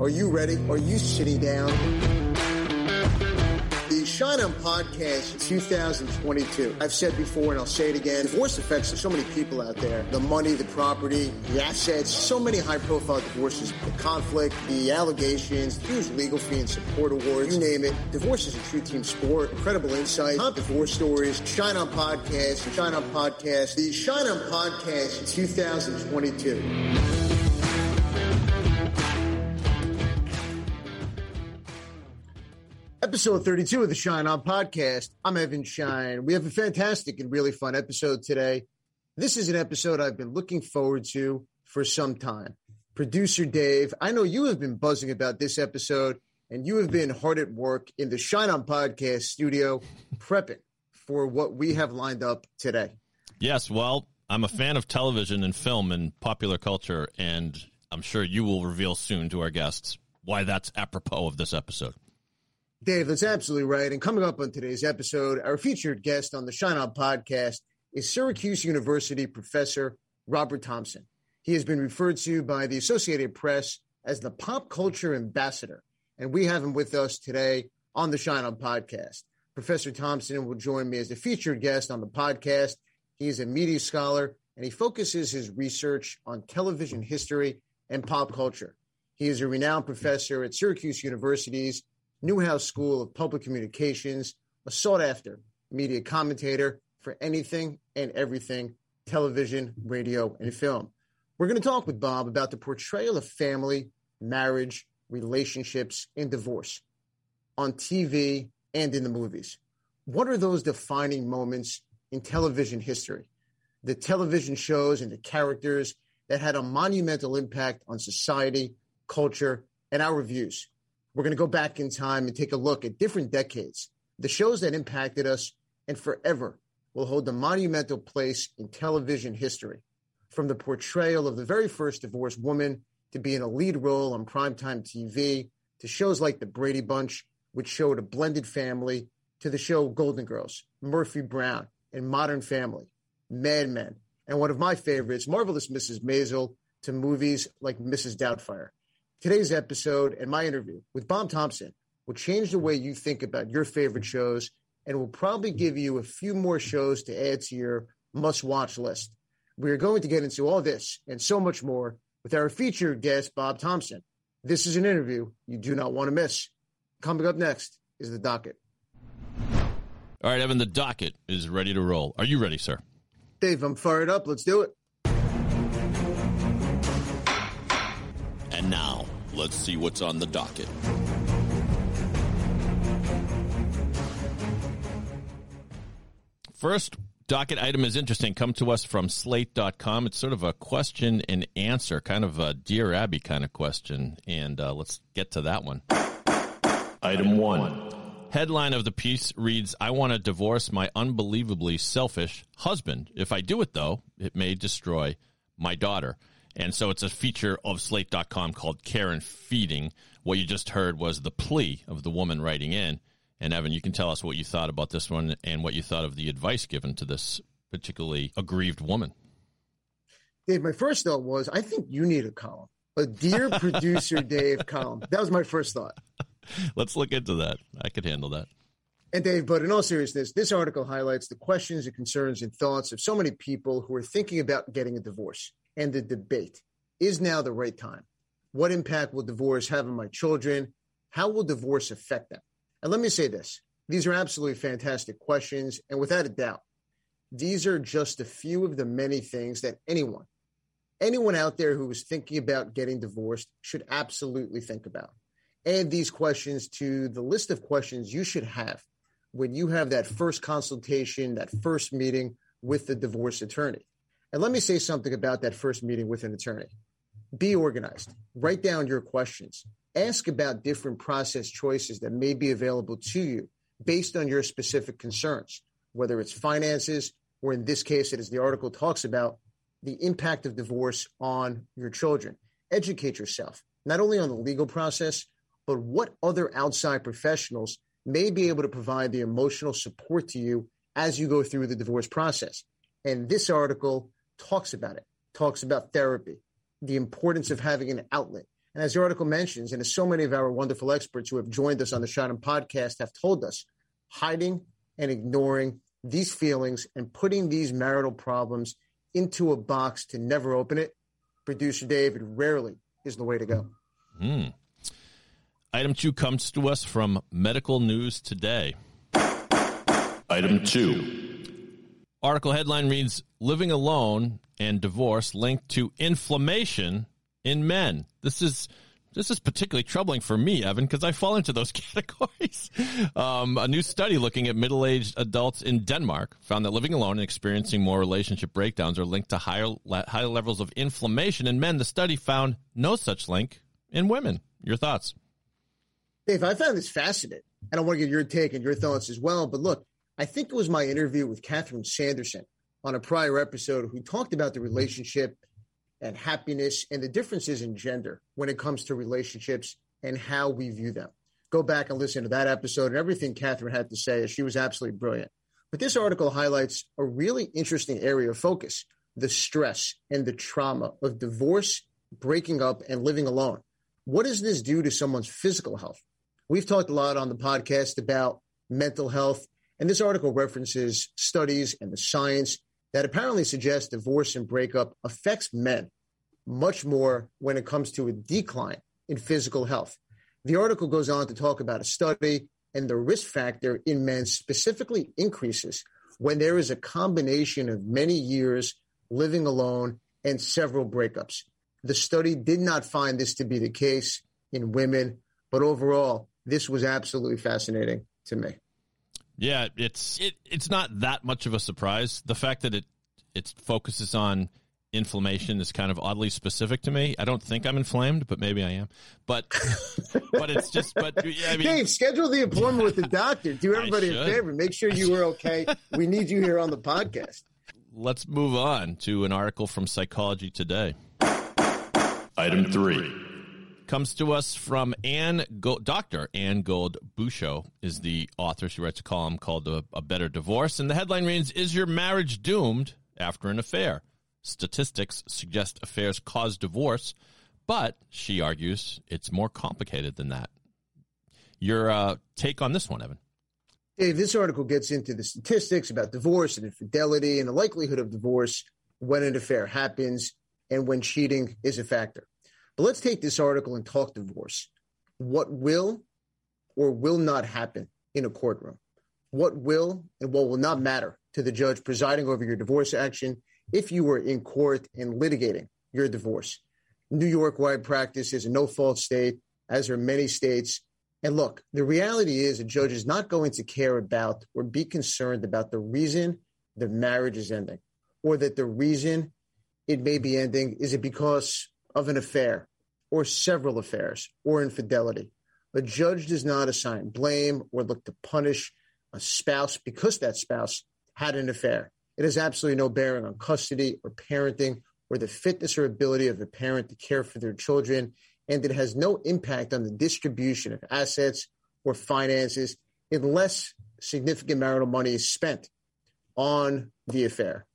Are you ready? Are you sitting down? The Shine On Podcast 2022. I've said before and I'll say it again. Divorce affects so many people out there. The money, the property, the assets, so many high profile divorces, the conflict, the allegations, huge legal fee and support awards, you name it. Divorce is a true team sport. Incredible insight, top divorce stories, Shine On Podcast, Shine On Podcast, the Shine On Podcast 2022. Episode 32 of the Shine On podcast. I'm Evan Shine. We have a fantastic and really fun episode today. This is an episode I've been looking forward to for some time. Producer Dave, I know you have been buzzing about this episode and you have been hard at work in the Shine On podcast studio prepping for what we have lined up today. Yes, well, I'm a fan of television and film and popular culture, and I'm sure you will reveal soon to our guests why that's apropos of this episode. Dave, that's absolutely right. And coming up on today's episode, our featured guest on the Shine On podcast is Syracuse University professor Robert Thompson. He has been referred to by the Associated Press as the pop culture ambassador. And we have him with us today on the Shine On podcast. Professor Thompson will join me as the featured guest on the podcast. He is a media scholar and he focuses his research on television history and pop culture. He is a renowned professor at Syracuse University's Newhouse School of Public Communications, a sought after media commentator for anything and everything television, radio, and film. We're going to talk with Bob about the portrayal of family, marriage, relationships, and divorce on TV and in the movies. What are those defining moments in television history? The television shows and the characters that had a monumental impact on society, culture, and our views. We're going to go back in time and take a look at different decades, the shows that impacted us and forever will hold a monumental place in television history. From the portrayal of the very first divorced woman to be in a lead role on primetime TV, to shows like The Brady Bunch, which showed a blended family, to the show Golden Girls, Murphy Brown, and Modern Family, Mad Men, and one of my favorites, Marvelous Mrs. Maisel, to movies like Mrs. Doubtfire. Today's episode and my interview with Bob Thompson will change the way you think about your favorite shows and will probably give you a few more shows to add to your must watch list. We are going to get into all this and so much more with our featured guest, Bob Thompson. This is an interview you do not want to miss. Coming up next is the docket. All right, Evan, the docket is ready to roll. Are you ready, sir? Dave, I'm fired up. Let's do it. Let's see what's on the docket. First docket item is interesting. Come to us from slate.com. It's sort of a question and answer, kind of a Dear Abby kind of question. And uh, let's get to that one. Item one. Headline of the piece reads I want to divorce my unbelievably selfish husband. If I do it, though, it may destroy my daughter. And so it's a feature of slate.com called Care and Feeding. What you just heard was the plea of the woman writing in. And Evan, you can tell us what you thought about this one and what you thought of the advice given to this particularly aggrieved woman. Dave, my first thought was I think you need a column, a dear producer Dave column. That was my first thought. Let's look into that. I could handle that. And Dave, but in all seriousness, this article highlights the questions and concerns and thoughts of so many people who are thinking about getting a divorce and the debate is now the right time? What impact will divorce have on my children? How will divorce affect them? And let me say this these are absolutely fantastic questions. And without a doubt, these are just a few of the many things that anyone, anyone out there who is thinking about getting divorced should absolutely think about. Add these questions to the list of questions you should have when you have that first consultation, that first meeting with the divorce attorney. And let me say something about that first meeting with an attorney. Be organized. Write down your questions. Ask about different process choices that may be available to you based on your specific concerns, whether it's finances, or in this case, it is the article talks about the impact of divorce on your children. Educate yourself, not only on the legal process, but what other outside professionals may be able to provide the emotional support to you as you go through the divorce process. And this article talks about it, talks about therapy, the importance of having an outlet, And as the article mentions, and as so many of our wonderful experts who have joined us on the Shine podcast have told us, hiding and ignoring these feelings and putting these marital problems into a box to never open it, producer David, rarely is the way to go. Mm. Item two comes to us from Medical News Today. Item two. Article headline reads Living alone and divorce linked to inflammation in men. This is this is particularly troubling for me, Evan, because I fall into those categories. Um, a new study looking at middle aged adults in Denmark found that living alone and experiencing more relationship breakdowns are linked to higher, higher levels of inflammation in men. The study found no such link in women. Your thoughts? Dave, I found this fascinating, and I want to get your take and your thoughts as well. But look, I think it was my interview with Catherine Sanderson on a prior episode who talked about the relationship and happiness and the differences in gender when it comes to relationships and how we view them. Go back and listen to that episode and everything Catherine had to say. She was absolutely brilliant. But this article highlights a really interesting area of focus the stress and the trauma of divorce, breaking up, and living alone. What does this do to someone's physical health? We've talked a lot on the podcast about mental health, and this article references studies and the science that apparently suggests divorce and breakup affects men much more when it comes to a decline in physical health. The article goes on to talk about a study and the risk factor in men specifically increases when there is a combination of many years living alone and several breakups. The study did not find this to be the case in women, but overall, this was absolutely fascinating to me. Yeah, it's it, it's not that much of a surprise. The fact that it it focuses on inflammation is kind of oddly specific to me. I don't think I'm inflamed, but maybe I am. But but it's just but yeah, I mean, Dave, schedule the appointment with the doctor. Do everybody a favor. Make sure you are okay. We need you here on the podcast. Let's move on to an article from Psychology Today. Item three comes to us from Anne Go- Dr. Ann Gold Buscho is the author. She writes a column called a, a Better Divorce, and the headline reads: "Is your marriage doomed after an affair?" Statistics suggest affairs cause divorce, but she argues it's more complicated than that. Your uh, take on this one, Evan? Dave, this article gets into the statistics about divorce and infidelity and the likelihood of divorce when an affair happens and when cheating is a factor. But let's take this article and talk divorce. What will or will not happen in a courtroom? What will and what will not matter to the judge presiding over your divorce action if you were in court and litigating your divorce? New York wide practice is a no fault state, as are many states. And look, the reality is a judge is not going to care about or be concerned about the reason the marriage is ending or that the reason it may be ending is it because of an affair or several affairs or infidelity. A judge does not assign blame or look to punish a spouse because that spouse had an affair. It has absolutely no bearing on custody or parenting or the fitness or ability of a parent to care for their children. And it has no impact on the distribution of assets or finances unless significant marital money is spent on the affair.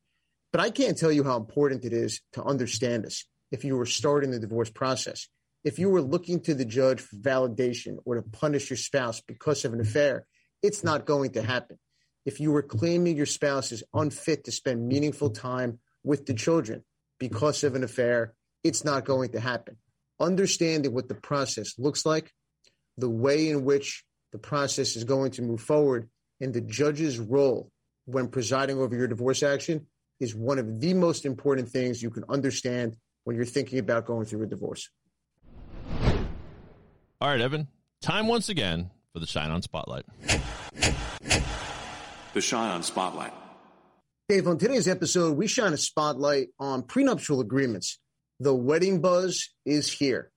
But I can't tell you how important it is to understand this if you were starting the divorce process. If you were looking to the judge for validation or to punish your spouse because of an affair, it's not going to happen. If you were claiming your spouse is unfit to spend meaningful time with the children because of an affair, it's not going to happen. Understanding what the process looks like, the way in which the process is going to move forward, and the judge's role when presiding over your divorce action is one of the most important things you can understand when you're thinking about going through a divorce. All right, Evan, time once again for the Shine On Spotlight. The Shine On Spotlight. Dave, on today's episode, we shine a spotlight on prenuptial agreements. The wedding buzz is here.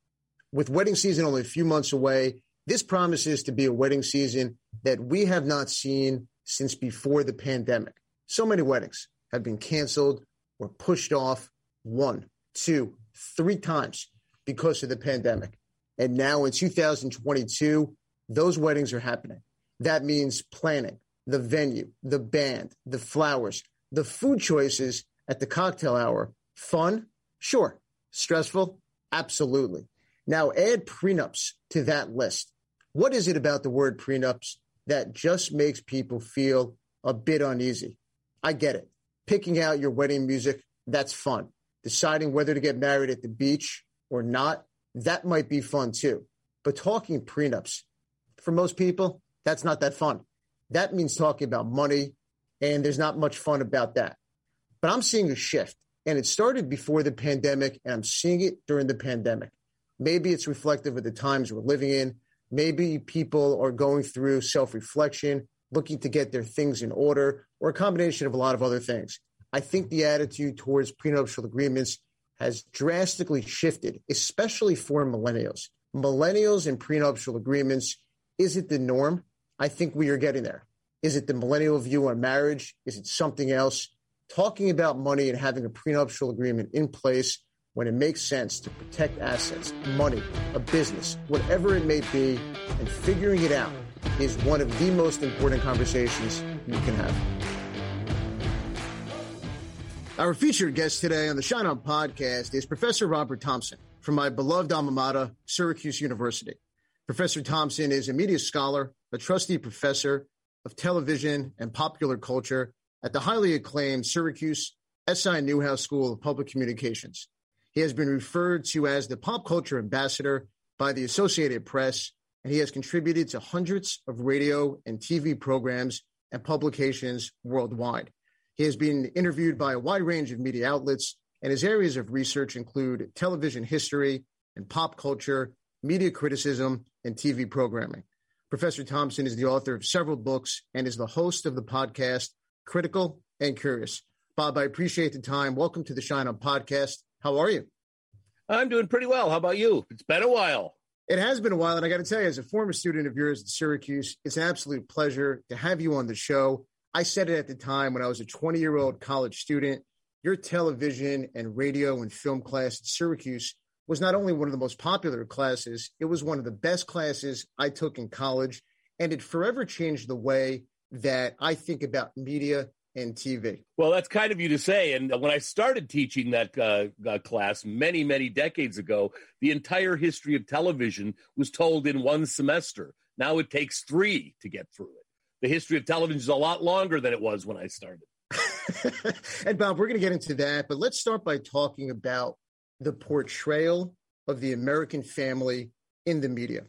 With wedding season only a few months away, this promises to be a wedding season that we have not seen since before the pandemic. So many weddings have been canceled or pushed off. One, two, three times because of the pandemic. And now in 2022, those weddings are happening. That means planning, the venue, the band, the flowers, the food choices at the cocktail hour. Fun? Sure. Stressful? Absolutely. Now add prenups to that list. What is it about the word prenups that just makes people feel a bit uneasy? I get it. Picking out your wedding music, that's fun. Deciding whether to get married at the beach or not, that might be fun too. But talking prenups, for most people, that's not that fun. That means talking about money, and there's not much fun about that. But I'm seeing a shift, and it started before the pandemic, and I'm seeing it during the pandemic. Maybe it's reflective of the times we're living in. Maybe people are going through self reflection, looking to get their things in order, or a combination of a lot of other things. I think the attitude towards prenuptial agreements has drastically shifted, especially for millennials. Millennials and prenuptial agreements, is it the norm? I think we are getting there. Is it the millennial view on marriage? Is it something else? Talking about money and having a prenuptial agreement in place when it makes sense to protect assets, money, a business, whatever it may be, and figuring it out is one of the most important conversations you can have. Our featured guest today on the Shine On podcast is Professor Robert Thompson from my beloved alma mater, Syracuse University. Professor Thompson is a media scholar, a trustee professor of television and popular culture at the highly acclaimed Syracuse SI Newhouse School of Public Communications. He has been referred to as the pop culture ambassador by the Associated Press, and he has contributed to hundreds of radio and TV programs and publications worldwide. He has been interviewed by a wide range of media outlets, and his areas of research include television history and pop culture, media criticism, and TV programming. Professor Thompson is the author of several books and is the host of the podcast Critical and Curious. Bob, I appreciate the time. Welcome to the Shine On podcast. How are you? I'm doing pretty well. How about you? It's been a while. It has been a while. And I got to tell you, as a former student of yours at Syracuse, it's an absolute pleasure to have you on the show. I said it at the time when I was a 20 year old college student. Your television and radio and film class at Syracuse was not only one of the most popular classes, it was one of the best classes I took in college. And it forever changed the way that I think about media and TV. Well, that's kind of you to say. And when I started teaching that uh, uh, class many, many decades ago, the entire history of television was told in one semester. Now it takes three to get through it the history of television is a lot longer than it was when I started. and Bob, we're going to get into that, but let's start by talking about the portrayal of the American family in the media.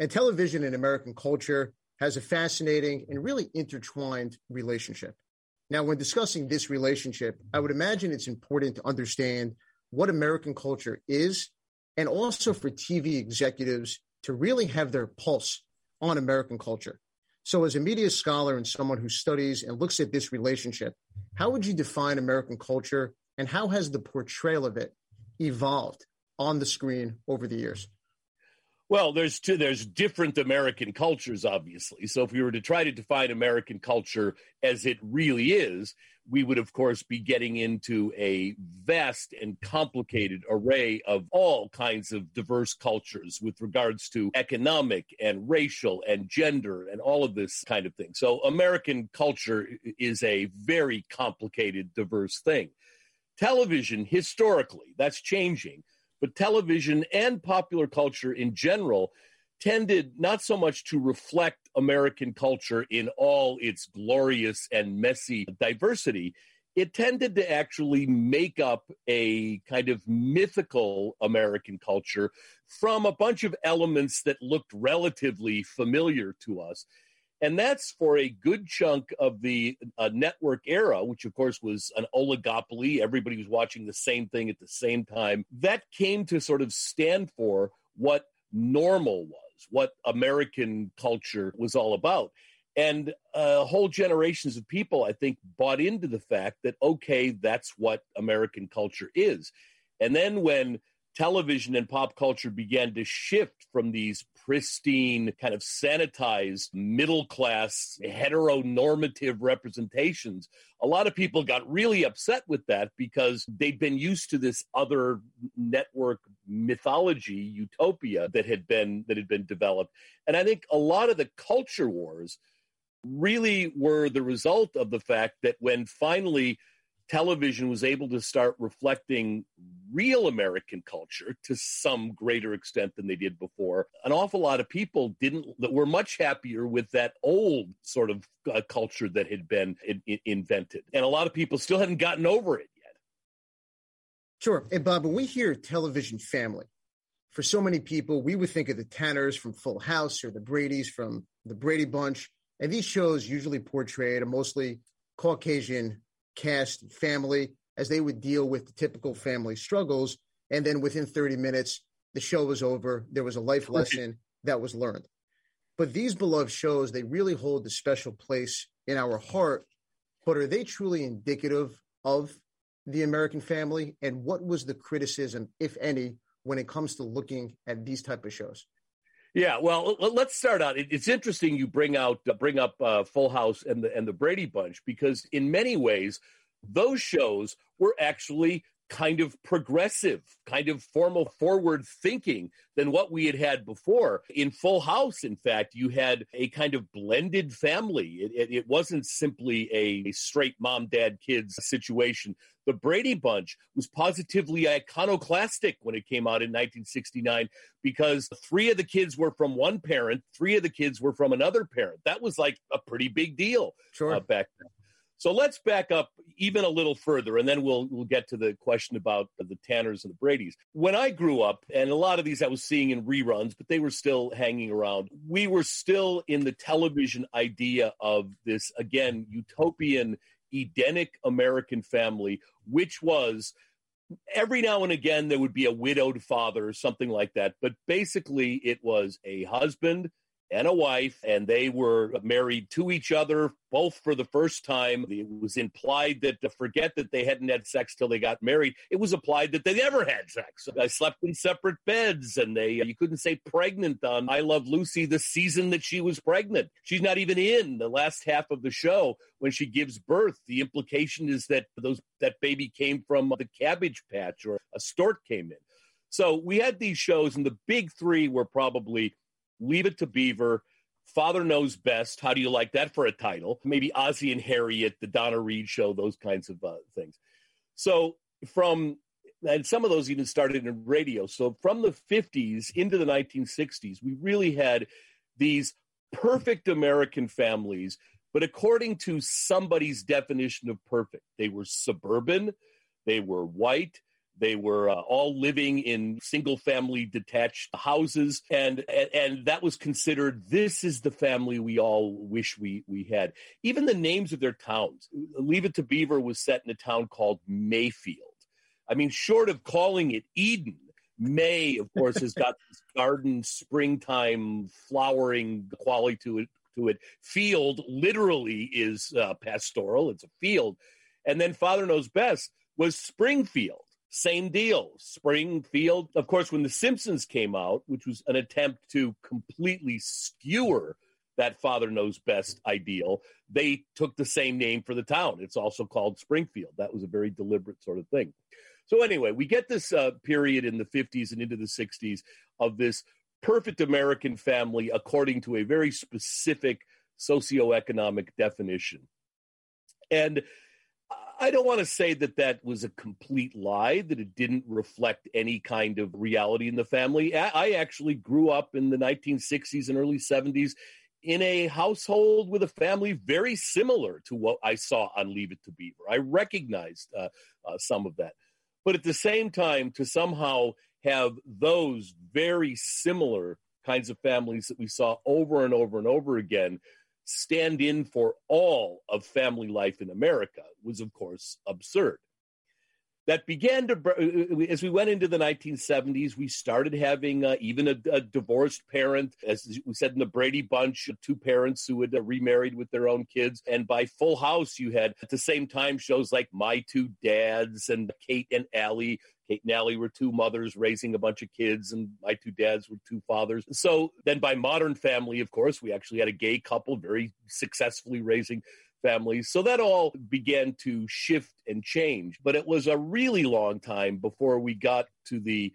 And television in American culture has a fascinating and really intertwined relationship. Now, when discussing this relationship, I would imagine it's important to understand what American culture is, and also for TV executives to really have their pulse on American culture. So, as a media scholar and someone who studies and looks at this relationship, how would you define American culture and how has the portrayal of it evolved on the screen over the years? Well, there's two, there's different American cultures, obviously. So if we were to try to define American culture as it really is, we would, of course, be getting into a vast and complicated array of all kinds of diverse cultures with regards to economic and racial and gender and all of this kind of thing. So, American culture is a very complicated, diverse thing. Television, historically, that's changing, but television and popular culture in general tended not so much to reflect American culture in all its glorious and messy diversity. It tended to actually make up a kind of mythical American culture from a bunch of elements that looked relatively familiar to us. And that's for a good chunk of the uh, network era, which of course was an oligopoly. Everybody was watching the same thing at the same time. That came to sort of stand for what normal was what American culture was all about. And uh, whole generations of people, I think, bought into the fact that, okay, that's what American culture is. And then when television and pop culture began to shift from these pristine, kind of sanitized, middle class, heteronormative representations. A lot of people got really upset with that because they'd been used to this other network mythology utopia that had been that had been developed. And I think a lot of the culture wars really were the result of the fact that when finally television was able to start reflecting real American culture to some greater extent than they did before. An awful lot of people didn't that were much happier with that old sort of uh, culture that had been in, in, invented, and a lot of people still hadn't gotten over it yet. Sure, and Bob, when we hear television family, for so many people, we would think of the Tanners from Full House or the Brady's from the Brady Bunch, and these shows usually portrayed a mostly Caucasian cast family as they would deal with the typical family struggles. And then within 30 minutes, the show was over. There was a life lesson that was learned. But these beloved shows, they really hold a special place in our heart. But are they truly indicative of the American family? And what was the criticism, if any, when it comes to looking at these type of shows? Yeah, well, let's start out. It's interesting you bring out uh, bring up uh, Full House and the and the Brady Bunch because in many ways those shows were actually kind of progressive, kind of formal forward thinking than what we had had before. In Full House, in fact, you had a kind of blended family. It, it, it wasn't simply a straight mom, dad, kids situation. The Brady Bunch was positively iconoclastic when it came out in 1969 because three of the kids were from one parent, three of the kids were from another parent. That was like a pretty big deal sure. uh, back then. So let's back up even a little further, and then we'll we'll get to the question about the Tanners and the Brady's. When I grew up, and a lot of these I was seeing in reruns, but they were still hanging around. We were still in the television idea of this again utopian, Edenic American family, which was every now and again there would be a widowed father or something like that, but basically it was a husband and a wife, and they were married to each other, both for the first time. It was implied that to forget that they hadn't had sex till they got married. It was implied that they never had sex. I slept in separate beds, and they you couldn't say pregnant on I Love Lucy the season that she was pregnant. She's not even in the last half of the show when she gives birth. The implication is that those that baby came from the cabbage patch or a stork came in. So we had these shows, and the big three were probably Leave It to Beaver, Father Knows Best. How do you like that for a title? Maybe Ozzie and Harriet, the Donna Reed show, those kinds of uh, things. So from and some of those even started in radio. So from the 50s into the 1960s, we really had these perfect American families, but according to somebody's definition of perfect, they were suburban, they were white, they were uh, all living in single family detached houses. And, and, and that was considered this is the family we all wish we, we had. Even the names of their towns. Leave It to Beaver was set in a town called Mayfield. I mean, short of calling it Eden, May, of course, has got this garden, springtime, flowering quality to it. To it, field literally is uh, pastoral. It's a field, and then Father knows best was Springfield, same deal. Springfield, of course, when The Simpsons came out, which was an attempt to completely skewer that father knows best ideal, they took the same name for the town. It's also called Springfield. That was a very deliberate sort of thing. So, anyway, we get this uh, period in the 50s and into the 60s of this perfect American family according to a very specific socioeconomic definition. And I don't want to say that that was a complete lie, that it didn't reflect any kind of reality in the family. I actually grew up in the 1960s and early 70s in a household with a family very similar to what I saw on Leave It to Beaver. I recognized uh, uh, some of that. But at the same time, to somehow have those very similar kinds of families that we saw over and over and over again stand in for all of family life in America was, of course, absurd. That began to, as we went into the 1970s, we started having uh, even a, a, divorced parent. As we said in the Brady Bunch, two parents who had uh, remarried with their own kids. And by Full House, you had at the same time shows like My Two Dads and Kate and Allie Kate and Allie were two mothers raising a bunch of kids, and my two dads were two fathers. So then, by Modern Family, of course, we actually had a gay couple very successfully raising families. So that all began to shift and change. But it was a really long time before we got to the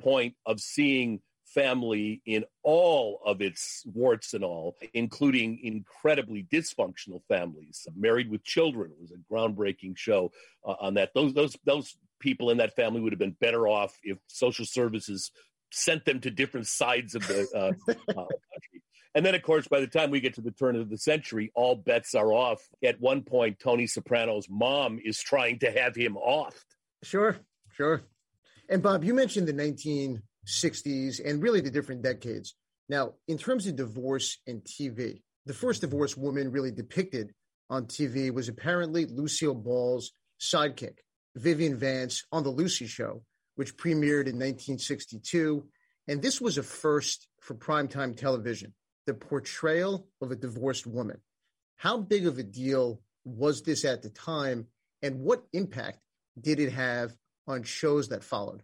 point of seeing family in all of its warts and all, including incredibly dysfunctional families. Married with Children was a groundbreaking show uh, on that. Those those those people in that family would have been better off if social services sent them to different sides of the uh, uh, country. And then, of course, by the time we get to the turn of the century, all bets are off. At one point, Tony Soprano's mom is trying to have him off. Sure, sure. And Bob, you mentioned the 1960s and really the different decades. Now, in terms of divorce and TV, the first divorced woman really depicted on TV was apparently Lucille Ball's sidekick, Vivian Vance, on The Lucy Show, which premiered in 1962. And this was a first for primetime television, the portrayal of a divorced woman. How big of a deal was this at the time? And what impact did it have on shows that followed?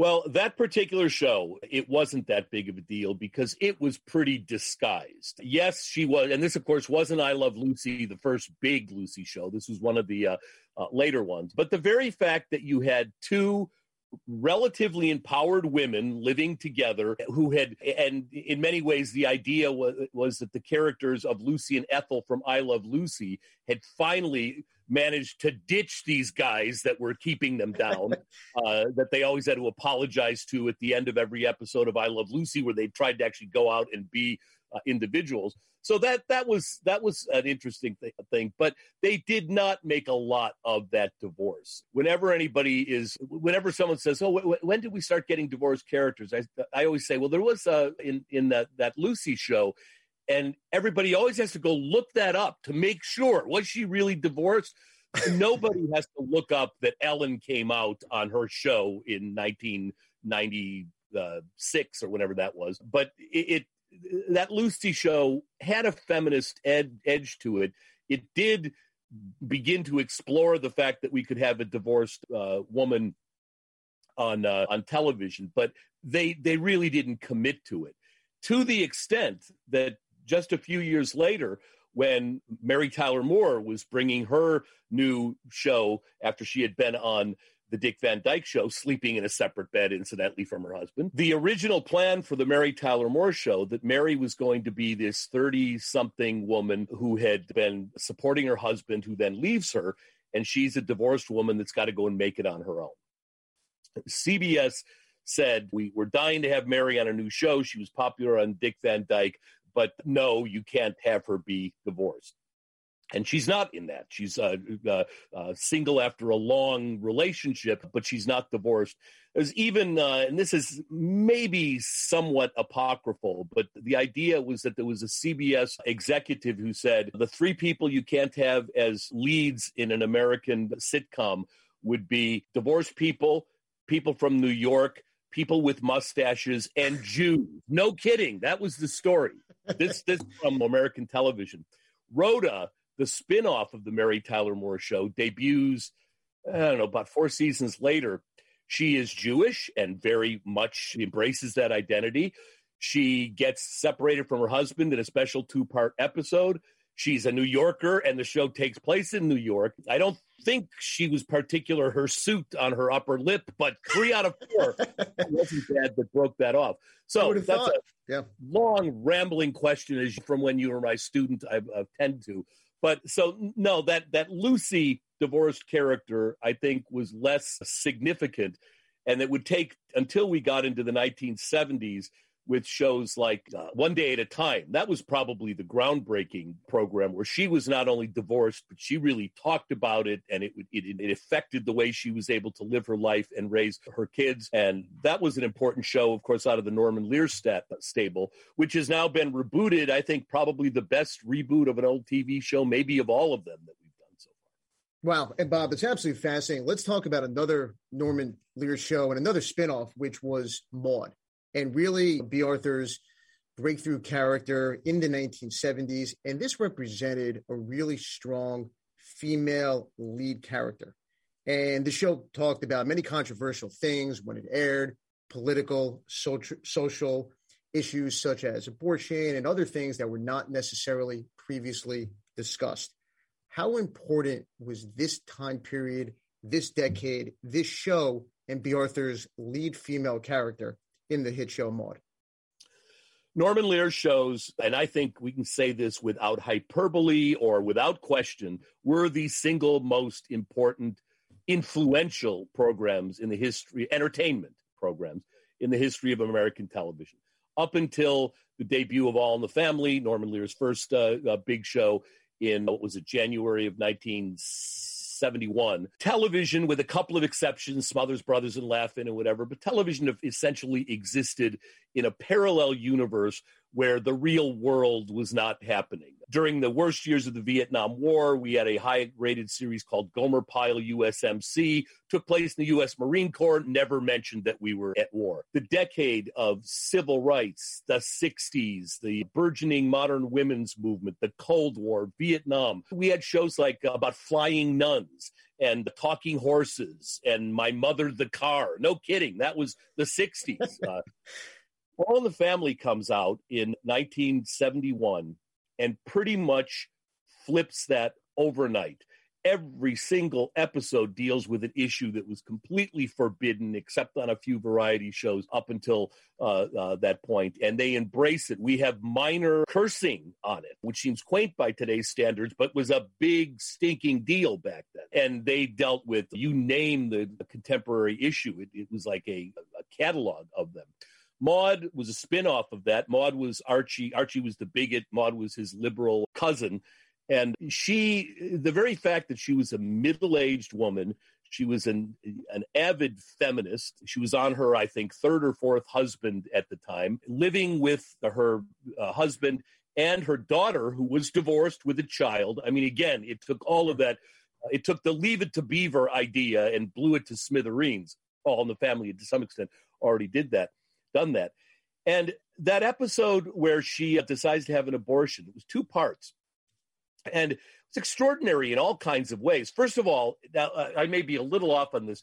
Well, that particular show, it wasn't that big of a deal because it was pretty disguised. Yes, she was, and this, of course, wasn't I Love Lucy, the first big Lucy show. This was one of the uh, uh, later ones. But the very fact that you had two relatively empowered women living together who had and in many ways the idea was, was that the characters of lucy and ethel from i love lucy had finally managed to ditch these guys that were keeping them down, uh, that they always had to apologize to at the end of every episode of I Love Lucy, where they tried to actually go out and be uh, individuals. So that that was that was an interesting th- thing, but they did not make a lot of that divorce. Whenever anybody is, whenever someone says, "Oh, w- when did we start getting divorced characters?" I I always say, "Well, there was uh, in in that that Lucy show." and everybody always has to go look that up to make sure was she really divorced nobody has to look up that ellen came out on her show in 1996 or whatever that was but it, it that lucy show had a feminist ed, edge to it. It did begin to explore the fact that we could have a divorced uh, woman on uh, on television but they they really didn't commit to it. To the extent that just a few years later when Mary Tyler Moore was bringing her new show after she had been on the Dick Van Dyke show, sleeping in a separate bed, incidentally, from her husband. The original plan for the Mary Tyler Moore show that Mary was going to be this 30 something woman who had been supporting her husband, who then leaves her, and she's a divorced woman that's got to go and make it on her own. CBS said, We were dying to have Mary on a new show. She was popular on Dick Van Dyke but no, you can't have her be divorced. And she's not in that. She's uh, uh, uh, single after a long relationship, but she's not divorced. There's even, uh, and this is maybe somewhat apocryphal, but the idea was that there was a CBS executive who said the three people you can't have as leads in an American sitcom would be divorced people, people from New York, people with mustaches, and Jews. No kidding. That was the story this this from American television. Rhoda, the spin-off of the Mary Tyler Moore show, debuts, I don't know, about four seasons later. She is Jewish and very much embraces that identity. She gets separated from her husband in a special two-part episode. She's a New Yorker, and the show takes place in New York. I don't think she was particular her suit on her upper lip, but three out of four wasn't bad that broke that off. So that's thought. a yeah. long rambling question is from when you were my student I've, I've to. But so no, that that Lucy divorced character I think was less significant, and it would take until we got into the 1970s with shows like uh, One Day at a Time. That was probably the groundbreaking program where she was not only divorced, but she really talked about it and it, it, it affected the way she was able to live her life and raise her kids. And that was an important show, of course, out of the Norman Lear stat, stable, which has now been rebooted. I think probably the best reboot of an old TV show, maybe of all of them that we've done so far. Wow. And Bob, it's absolutely fascinating. Let's talk about another Norman Lear show and another spinoff, which was Maude and really Bea Arthur's breakthrough character in the 1970s. And this represented a really strong female lead character. And the show talked about many controversial things when it aired, political, social, social issues such as abortion and other things that were not necessarily previously discussed. How important was this time period, this decade, this show, and Bea Arthur's lead female character in the hit show Maude? Norman Lear shows, and I think we can say this without hyperbole or without question, were the single most important, influential programs in the history, entertainment programs in the history of American television. Up until the debut of All in the Family, Norman Lear's first uh, uh, big show in, what was it, January of 1971. Television, with a couple of exceptions, Smothers Brothers and Laugh-In and whatever, but television essentially existed in a parallel universe where the real world was not happening. During the worst years of the Vietnam War, we had a high rated series called Gomer Pyle USMC, took place in the US Marine Corps, never mentioned that we were at war. The decade of civil rights, the 60s, the burgeoning modern women's movement, the Cold War, Vietnam. We had shows like uh, about flying nuns and the talking horses and my mother the car. No kidding. That was the 60s. Uh, all in the Family comes out in 1971 and pretty much flips that overnight. Every single episode deals with an issue that was completely forbidden, except on a few variety shows up until uh, uh, that point, and they embrace it. We have minor cursing on it, which seems quaint by today's standards, but was a big stinking deal back then. And they dealt with you name the, contemporary issue; it, it was like a, a catalog of them. Maude was a spin-off of that. Maude was Archie. Archie was the bigot. Maude was his liberal cousin. And she, the very fact that she was a middle-aged woman, she was an an avid feminist. She was on her, I think, third or fourth husband at the time, living with her uh, husband and her daughter, who was divorced with a child. I mean, again, it took all of that. It took the Leave It to Beaver idea and blew it to smithereens. All in the family, to some extent, already did that done that. And that episode where she uh, decides to have an abortion, it was two parts. And it's extraordinary in all kinds of ways. First of all, now, uh, I may be a little off on this.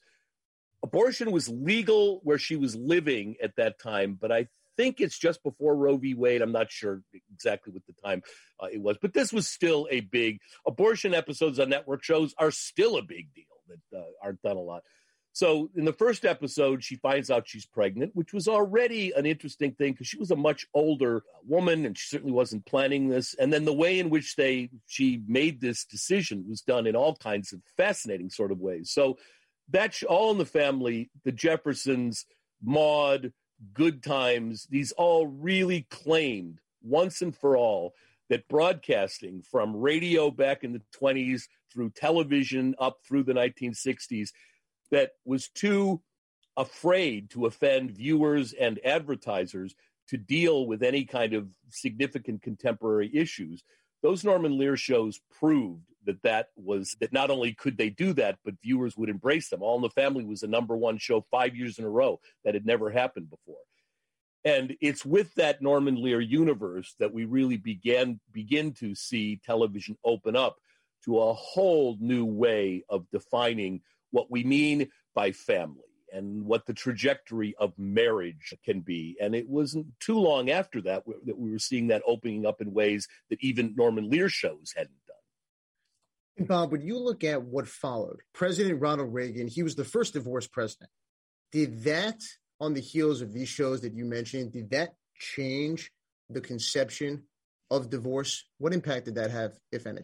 Abortion was legal where she was living at that time, but I think it's just before Roe v. Wade. I'm not sure exactly what the time uh, it was, but this was still a big abortion episodes on network shows are still a big deal that uh, aren't done a lot. So in the first episode, she finds out she's pregnant, which was already an interesting thing because she was a much older uh, woman and she certainly wasn't planning this. And then the way in which they she made this decision was done in all kinds of fascinating sort of ways. So that's all in the family, the Jeffersons, Maude, Good Times, these all really claimed once and for all that broadcasting from radio back in the 20s through television up through the 1960s that was too afraid to offend viewers and advertisers to deal with any kind of significant contemporary issues. Those Norman Lear shows proved that that was that not only could they do that, but viewers would embrace them. All in the Family was a number one show five years in a row that had never happened before. And it's with that Norman Lear universe that we really began begin to see television open up to a whole new way of defining what we mean by family and what the trajectory of marriage can be. And it wasn't too long after that that we were seeing that opening up in ways that even Norman Lear shows hadn't done. Bob, when you look at what followed, President Ronald Reagan, he was the first divorced president. Did that, on the heels of these shows that you mentioned, did that change the conception of divorce? What impact did that have, if any?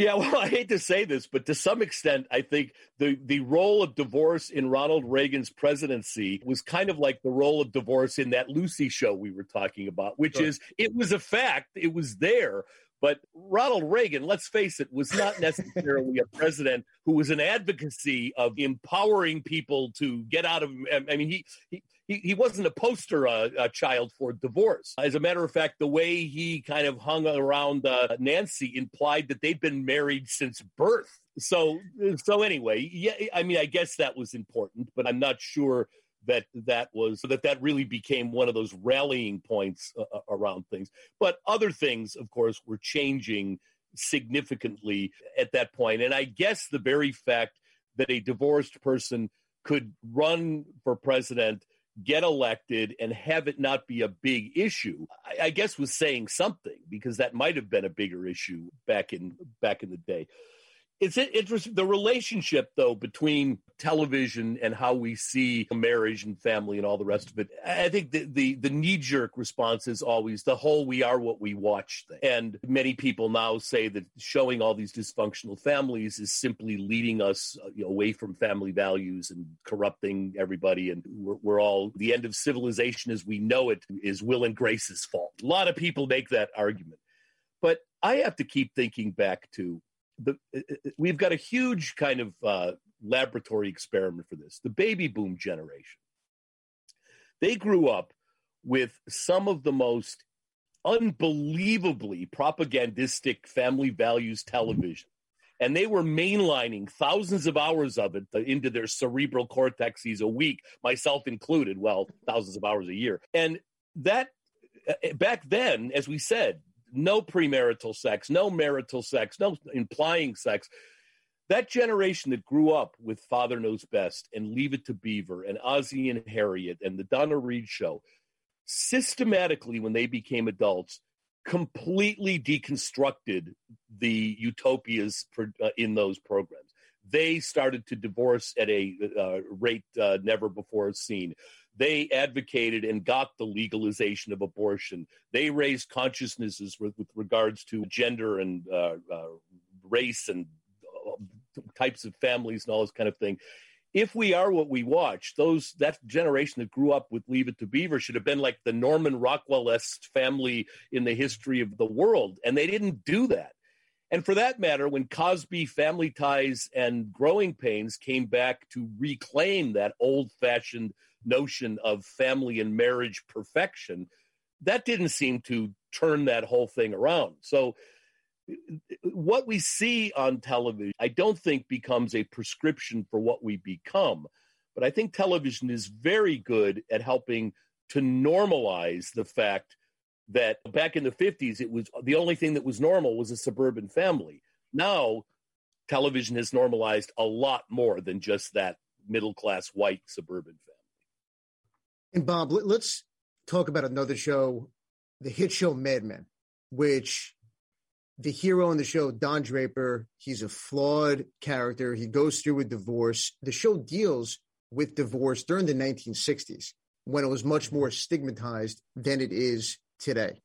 Yeah, well, I hate to say this, but to some extent, I think the, the role of divorce in Ronald Reagan's presidency was kind of like the role of divorce in that Lucy show we were talking about, which sure. is it was a fact, it was there. But Ronald Reagan, let's face it, was not necessarily a president who was an advocacy of empowering people to get out of. I mean, he, he he, he wasn't a poster uh, a child for divorce. As a matter of fact, the way he kind of hung around uh, Nancy implied that they'd been married since birth. So, so anyway, yeah, I mean, I guess that was important, but I'm not sure that that was that that really became one of those rallying points uh, uh around things. But other things, of course, were changing significantly at that point. And I guess the very fact that a divorced person could run for president get elected and have it not be a big issue. I, I, guess was saying something because that might have been a bigger issue back in back in the day it's interesting the relationship though between television and how we see marriage and family and all the rest of it i think the the, the knee-jerk response is always the whole we are what we watch thing. And many people now say that showing all these dysfunctional families is simply leading us uh, away from family values and corrupting everybody and we're, we're all the end of civilization as we know it is will and grace's fault. A lot of people make that argument. But i have to keep thinking back to the, uh, uh, we've got a huge kind of uh, laboratory experiment for this the baby boom generation. They grew up with some of the most unbelievably propagandistic family values television. And they were mainlining thousands of hours of it into their cerebral cortexes a week, myself included. Well, thousands of hours a year. And that uh, back then, as we said, no premarital sex, no marital sex, no implying sex. That generation that grew up with Father Knows Best and Leave It to Beaver and Ozzie and Harriet and the Donna Reed Show, systematically, when they became adults, completely deconstructed the utopias uh, in those programs. They started to divorce at a uh, rate uh, never before seen. They advocated and got the legalization of abortion. They raised consciousnesses with, with regards to gender and uh, uh, race and uh, types of families and all this kind of thing. If we are what we watch, those that generation that grew up with Leave It to Beaver should have been like the Norman Rockwell-esque family in the history of the world, and they didn't do that. And for that matter, when Cosby, Family Ties, and Growing Pains came back to reclaim that old fashioned notion of family and marriage perfection, that didn't seem to turn that whole thing around. So, what we see on television, I don't think becomes a prescription for what we become. But I think television is very good at helping to normalize the fact that back in the 50s, it was the only thing that was normal was a suburban family. Now, television has normalized a lot more than just that middle class white suburban family. And Bob, let's talk about another show, the hit show Mad Men, which the hero in the show, Don Draper, he's a flawed character. He goes through a divorce. The show deals with divorce during the 1960s when it was much more stigmatized than it is today.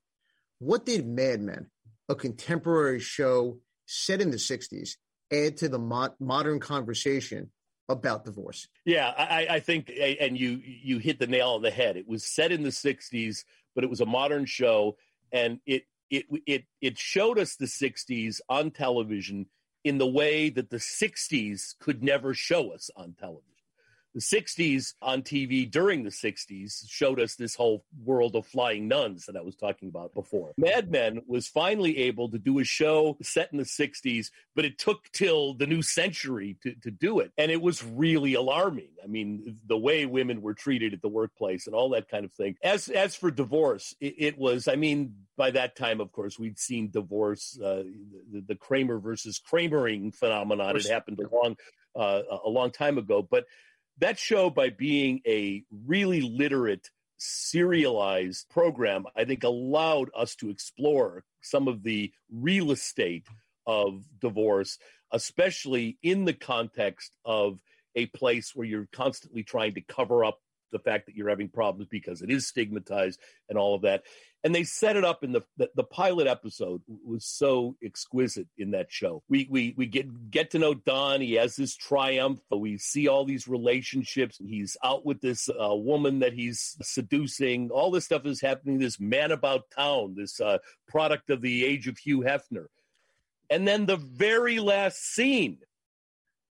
What did Mad Men, a contemporary show set in the 60s, add to the mo- modern conversation about divorce. Yeah, I, I, think, and you you hit the nail on the head. It was set in the '60s, but it was a modern show, and it it it it showed us the '60s on television in the way that the '60s could never show us on television the 60s on TV during the 60s showed us this whole world of flying nuns that I was talking about before. Mad Men was finally able to do a show set in the 60s, but it took till the new century to, to do it. And it was really alarming. I mean, the way women were treated at the workplace and all that kind of thing. As, as for divorce, it, it was, I mean, by that time, of course, we'd seen divorce, uh, the, the, Kramer versus Kramering phenomenon. It happened a long, uh, a long time ago. But that show, by being a really literate, serialized program, I think allowed us to explore some of the real estate of divorce, especially in the context of a place where you're constantly trying to cover up the fact that you're having problems because it is stigmatized and all of that and they set it up in the, the, the pilot episode was so exquisite in that show. We we we get get to know Don. He has this triumph. We see all these relationships. He's out with this uh, woman that he's seducing. All this stuff is happening. This man about town. This uh, product of the age of Hugh Hefner. And then the very last scene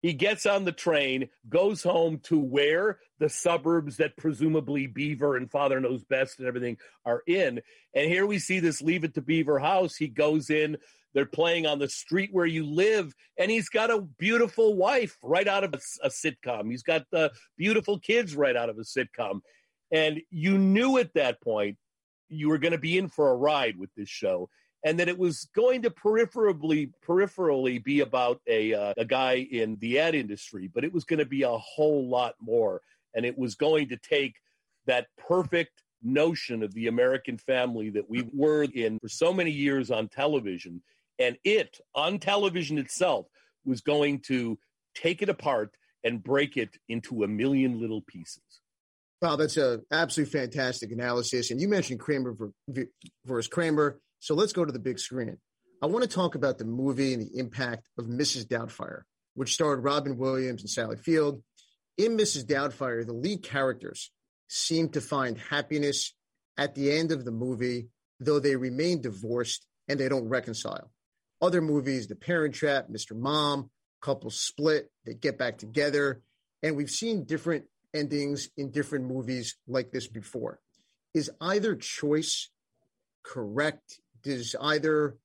he gets on the train, goes home to where the suburbs that presumably Beaver and Father Knows Best and everything are in. And here we see this Leave It to Beaver house. He goes in, they're playing on the street where you live, and he's got a beautiful wife right out of a, a sitcom. He's got the beautiful kids right out of a sitcom. And you knew at that point you were going to be in for a ride with this show and that it was going to peripherally peripherally be about a uh, a guy in the ad industry, but it was going to be a whole lot more, and it was going to take that perfect notion of the American family that we were in for so many years on television, and it on television itself was going to take it apart and break it into a million little pieces. Wow, that's a absolutely fantastic analysis. And you mentioned Kramer versus Kramer, so let's go to the big screen. I want to talk about the movie and the impact of Mrs. Doubtfire, which starred Robin Williams and Sally Field. In Mrs. Doubtfire, the lead characters seem to find happiness at the end of the movie, though they remain divorced and they don't reconcile. Other movies, The Parent Trap, Mr. Mom, couples split, they get back together. And we've seen different endings in different movies like this before. Is either choice correct? Does either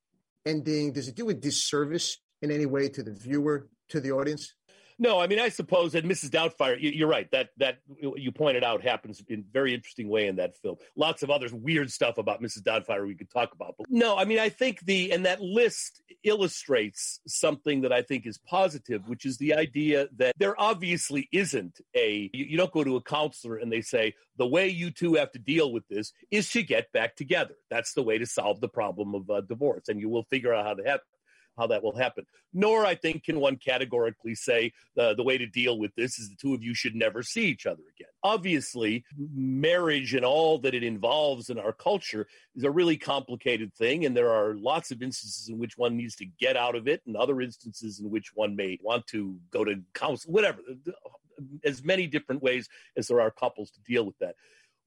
ending, does it do a disservice in any way to the viewer, to the audience? No, I mean, I suppose that Mrs. Doubtfire, you're right. That that you pointed out happens in very interesting way in that film. Lots of other weird stuff about Mrs. Doubtfire we could talk about. But no, I mean, I think the and that list illustrates something that I think is positive, which is the idea that there obviously isn't a. You, you don't go to a counselor and they say the way you two have to deal with this is to get back together. That's the way to solve the problem of uh, divorce, and you will figure out how to have how that will happen. Nor, I think, can one categorically say the, the way to deal with this is the two of you should never see each other again. Obviously, marriage and all that it involves in our culture is a really complicated thing, and there are lots of instances in which one needs to get out of it, and other instances in which one may want to go to counsel, whatever. As many different ways as there are couples to deal with that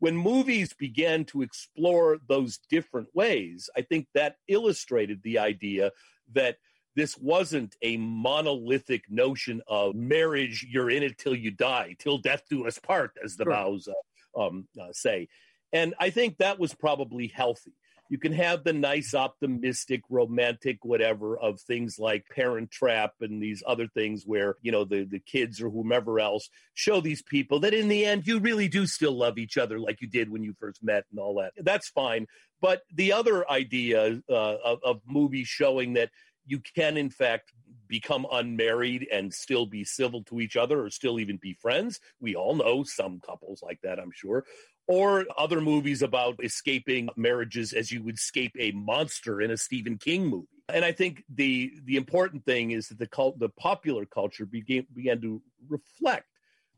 when movies began to explore those different ways, I think that illustrated the idea that this wasn't a monolithic notion of marriage, you're in it till you die, till death do us part, as the sure. vows uh, um, uh, say. And I think that was probably healthy. You can have the nice, optimistic, romantic, whatever of things like Parent Trap and these other things where, you know, the, the kids or whomever else show these people that in the end, you really do still love each other like you did when you first met and all that. That's fine. But the other idea uh, of, of movies showing that you can, in fact, become unmarried and still be civil to each other or still even be friends. We all know some couples like that, I'm sure. Or other movies about escaping marriages as you would escape a monster in a Stephen King movie. And I think the the important thing is that the cult, the popular culture began began to reflect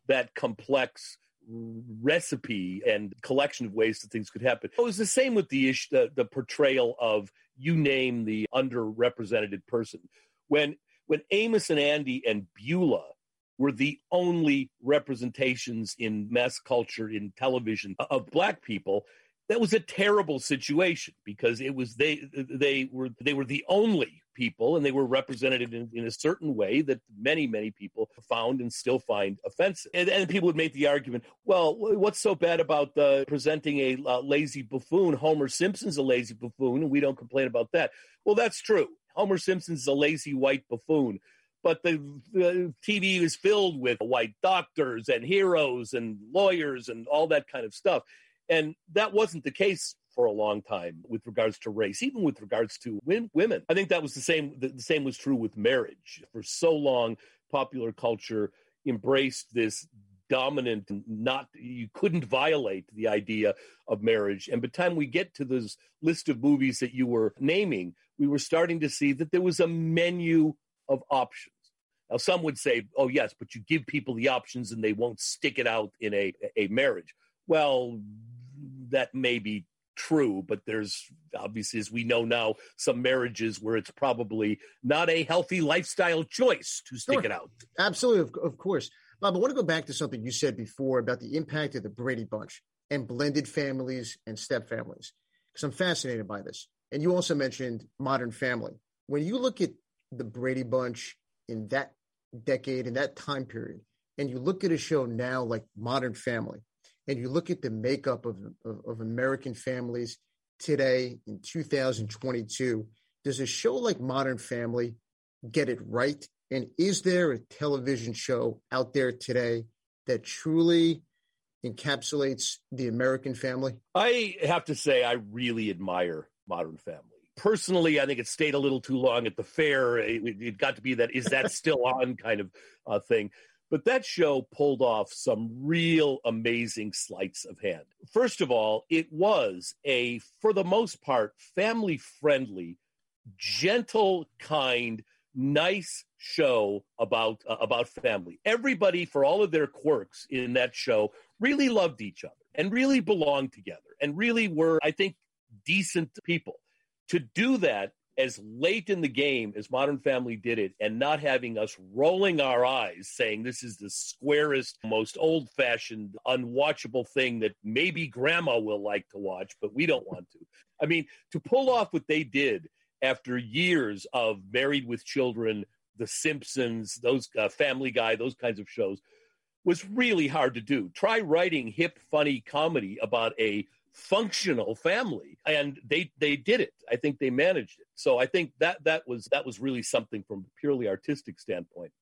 that complex recipe and collection of ways that things could happen. It was the same with the issue, the, the portrayal of you name the underrepresented person. When when Amos and Andy and Beulah were the only representations in mass culture in television of black people, that was a terrible situation because it was they they were they were the only people and they were represented in, in a certain way that many many people found and still find offensive. And, and people would make the argument well what's so bad about the presenting a uh, lazy buffoon? Homer simpson's a lazy buffoon and we don't complain about that. Well that's true. Homer simpson's a lazy white buffoon but the, the, TV is filled with white doctors and heroes and lawyers and all that kind of stuff. And that wasn't the case for a long time with regards to race, even with regards to women. I think that was the same. The same was true with marriage. For so long, popular culture embraced this dominant not you couldn't violate the idea of marriage and by the time we get to this list of movies that you were naming we were starting to see that there was a menu of options now some would say oh yes but you give people the options and they won't stick it out in a a marriage well that may be true, but there's obviously, as we know now, some marriages where it's probably not a healthy lifestyle choice to stick sure. it out. Absolutely, of, of course. Bob, I want to go back to something you said before about the impact of the Brady Bunch and blended families and step families, because I'm fascinated by this. And you also mentioned Modern Family. When you look at the Brady Bunch in that decade, in that time period, and you look at a show now like Modern Family, and you look at the makeup of, of, of American families today in 2022, does a show like Modern Family get it right? And is there a television show out there today that truly encapsulates the American family? I have to say, I really admire Modern Family. Personally, I think it stayed a little too long at the fair. It, it got to be that is that still on kind of uh, thing. But that show pulled off some real amazing sleights of hand. First of all, it was a, for the most part, family friendly, gentle, kind, nice show about uh, about family. Everybody, for all of their quirks in that show, really loved each other and really belonged together and really were, I think, decent people. To do that as late in the game as Modern Family did it and not having us rolling our eyes saying this is the squarest, most old fashioned, unwatchable thing that maybe grandma will like to watch, but we don't want to. I mean, to pull off what they did after years of Married with Children, The Simpsons, those uh, Family Guy, those kinds of shows was really hard to do. Try writing hip, funny comedy about a functional family and they they did it. I think they managed it. So i think that that was that was really something from a purely artistic standpoint.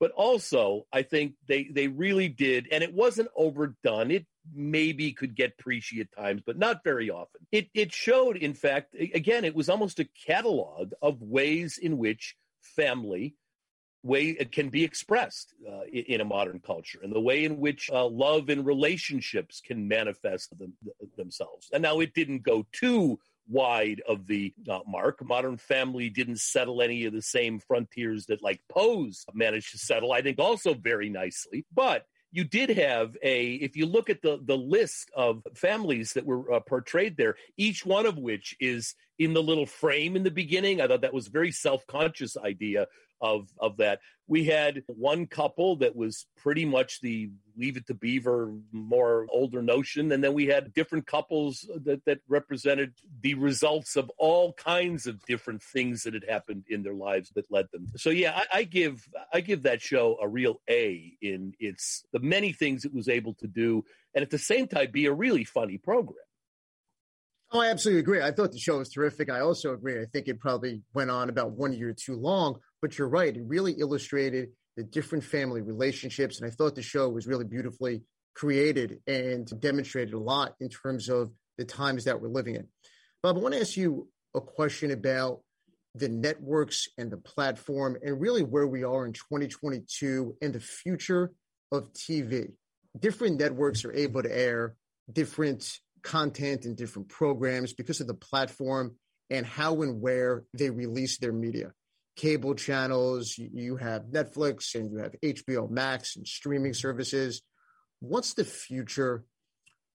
But also i think they they really did and it wasn't overdone. It maybe could get preachy at times but not very often. It it showed in fact again it was almost a catalog of ways in which family way it can be expressed uh, in a modern culture and the way in which uh, love and relationships can manifest them, themselves. And now it didn't go too wide of the uh, mark. Modern Family didn't settle any of the same frontiers that like Pose managed to settle, I think also very nicely. But you did have a if you look at the the list of families that were uh, portrayed there each one of which is in the little frame in the beginning i thought that was a very self-conscious idea of of that. We had one couple that was pretty much the leave it to beaver more older notion and then we had different couples that that represented the results of all kinds of different things that had happened in their lives that led them so yeah I, I give i give that show a real a in its the many things it was able to do and at the same time be a really funny program Oh, I absolutely agree. I thought the show was terrific. I also agree. I think it probably went on about one year too long, but you're right. It really illustrated the different family relationships. And I thought the show was really beautifully created and demonstrated a lot in terms of the times that we're living in. Bob, I want to ask you a question about the networks and the platform and really where we are in 2022 and the future of TV. Different networks are able to air different content and different programs because of the platform and how and where they release their media. Cable channels, you have Netflix and you have HBO Max and streaming services. What's the future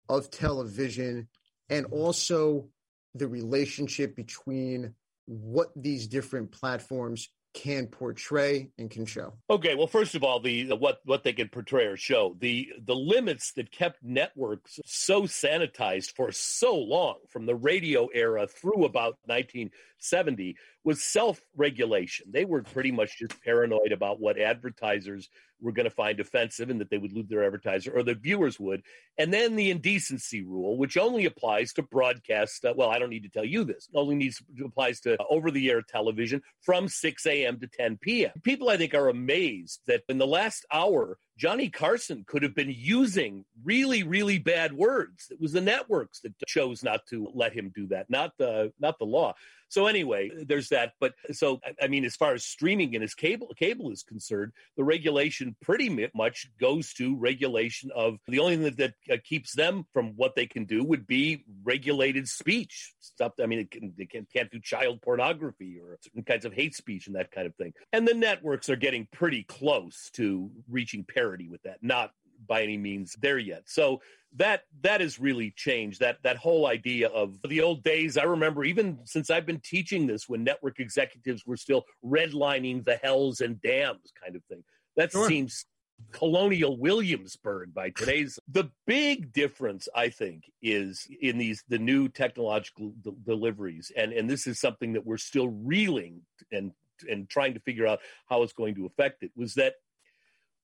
of television and also the relationship between what these different platforms can portray and can show. Okay, well, first of all, the, the, what what they can portray or show the the limits that kept networks so sanitized for so long, from the radio era through about 1970, was self regulation. They were pretty much just paranoid about what advertisers were going to find offensive and that they would lose their advertiser or the viewers would. And then the indecency rule, which only applies to broadcast. Uh, well, I don't need to tell you this. Only needs applies to over the air television from 6 a.m. to 10 p.m. People, I think, are amazed that in the last hour, Johnny Carson could have been using really, really bad words. It was the networks that chose not to let him do that, not the not the law. So anyway, there's that. But so I mean, as far as streaming and as cable cable is concerned, the regulation pretty much goes to regulation of the only thing that, that keeps them from what they can do would be regulated speech stuff. I mean, it can, they can, can't do child pornography or certain kinds of hate speech and that kind of thing. And the networks are getting pretty close to reaching parity with that. Not by any means there yet. So that that has really changed. That that whole idea of the old days. I remember even since I've been teaching this when network executives were still redlining the hells and dams kind of thing. That sure. seems colonial Williamsburg by today's. the big difference, I think, is in these the new technological deliveries, and and this is something that we're still reeling and and trying to figure out how it's going to affect it. Was that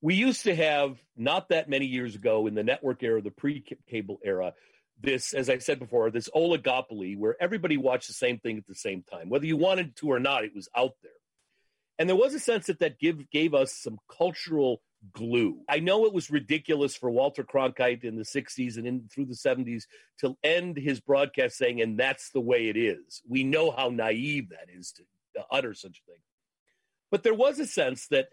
we used to have not that many years ago in the network era, the pre-cable era, this, as I said before, this oligopoly where everybody watched the same thing at the same time, whether you wanted to or not. It was out there, and there was a sense that that give gave us some cultural glue. I know it was ridiculous for Walter Cronkite in the 60s and in through the 70s to end his broadcast saying, and that's the way it is. We know how naive that is to, to utter such a thing. But there was a sense that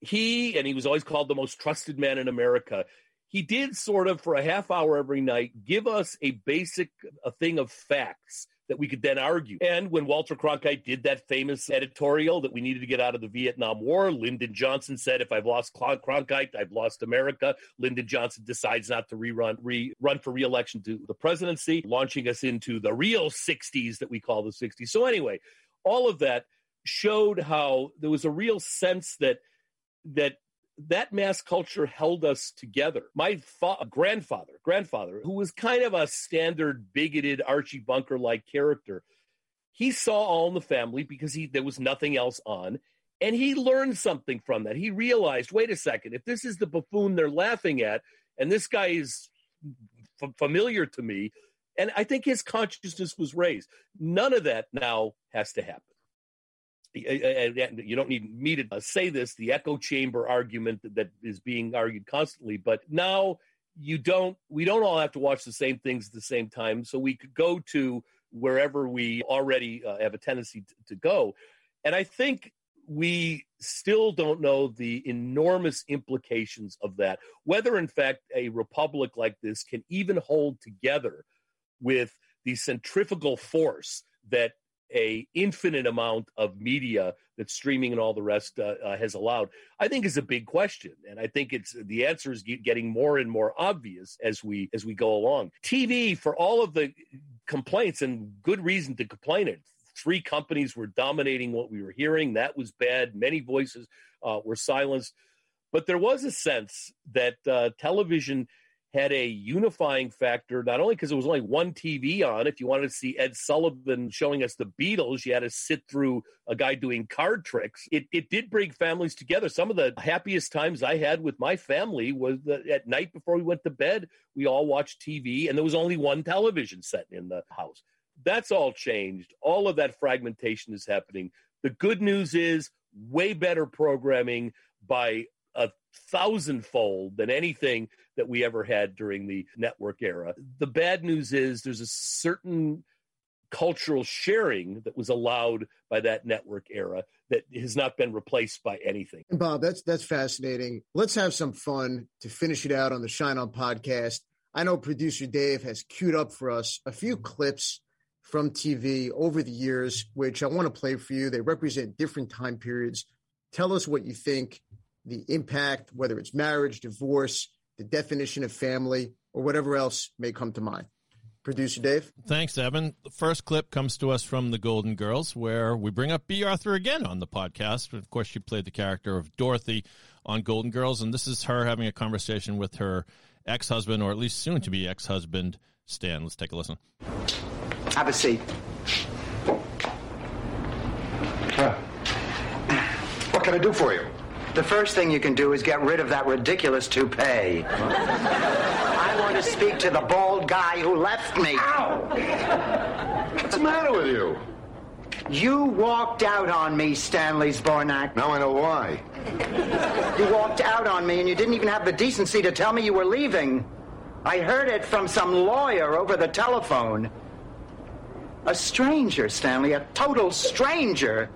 he and he was always called the most trusted man in America. He did sort of for a half hour every night give us a basic a thing of facts that we could then argue. And when Walter Cronkite did that famous editorial that we needed to get out of the Vietnam War, Lyndon Johnson said, "If I've lost Cronkite, I've lost America." Lyndon Johnson decides not to rerun re, run for reelection to the presidency, launching us into the real '60s that we call the '60s. So anyway, all of that showed how there was a real sense that that that mass culture held us together. My fa- grandfather, grandfather, who was kind of a standard bigoted Archie Bunker like character, he saw All in the Family because he there was nothing else on, and he learned something from that. He realized, wait a second, if this is the buffoon they're laughing at, and this guy is f- familiar to me, and I think his consciousness was raised. None of that now has to happen you don't need me to uh, say this the echo chamber argument that is being argued constantly but now you don't we don't all have to watch the same things at the same time so we could go to wherever we already uh, have a tendency to, to go. And i think we still don't know the enormous implications of that whether in fact a republic like this can even hold together with the centrifugal force that a infinite amount of media that streaming and all the rest uh, uh, has allowed i think is a big question. And i think it's the answer is getting more and more obvious as we as we go along. Tv for all of the complaints and good reason to complain it three companies were dominating what we were hearing. That was bad. Many voices uh, were silenced. But there was a sense that uh, television had a unifying factor, not only because it was only one TV on. If you wanted to see Ed Sullivan showing us the Beatles, you had to sit through a guy doing card tricks. It, it did bring families together. Some of the happiest times I had with my family was that at night before we went to bed, we all watched TV, and there was only one television set in the house. That's all changed. All of that fragmentation is happening. The good news is way better programming by a thousandfold than anything that we ever had during the network era. The bad news is there's a certain cultural sharing that was allowed by that network era that has not been replaced by anything. Bob, that's that's fascinating. Let's have some fun to finish it out on the Shine On podcast. I know producer Dave has queued up for us a few clips from TV over the years, which I want to play for you. They represent different time periods. Tell us what you think the impact, whether it's marriage, divorce, the definition of family, or whatever else may come to mind. Producer Dave. Thanks, Evan. The first clip comes to us from The Golden Girls, where we bring up Bea Arthur again on the podcast. Of course, she played the character of Dorothy on Golden Girls, and this is her having a conversation with her ex husband, or at least soon to be ex husband, Stan. Let's take a listen. Have a seat. What can I do for you? The first thing you can do is get rid of that ridiculous toupee. I want to speak to the bald guy who left me. Ow! What's the matter with you? You walked out on me, Stanley Zbornak. Now I know why. You walked out on me and you didn't even have the decency to tell me you were leaving. I heard it from some lawyer over the telephone. A stranger, Stanley, a total stranger,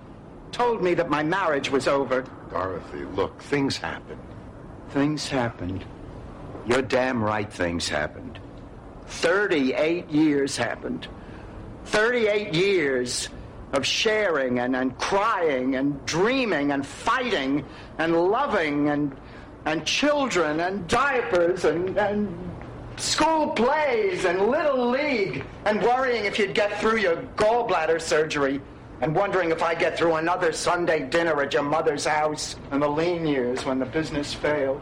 told me that my marriage was over. Dorothy, look, things happen. Things happened. You're damn right things happened. 38 years happened. 38 years of sharing and, and crying and dreaming and fighting and loving and, and children and diapers and, and school plays and little league and worrying if you'd get through your gallbladder surgery and wondering if I get through another Sunday dinner at your mother's house in the lean years when the business failed.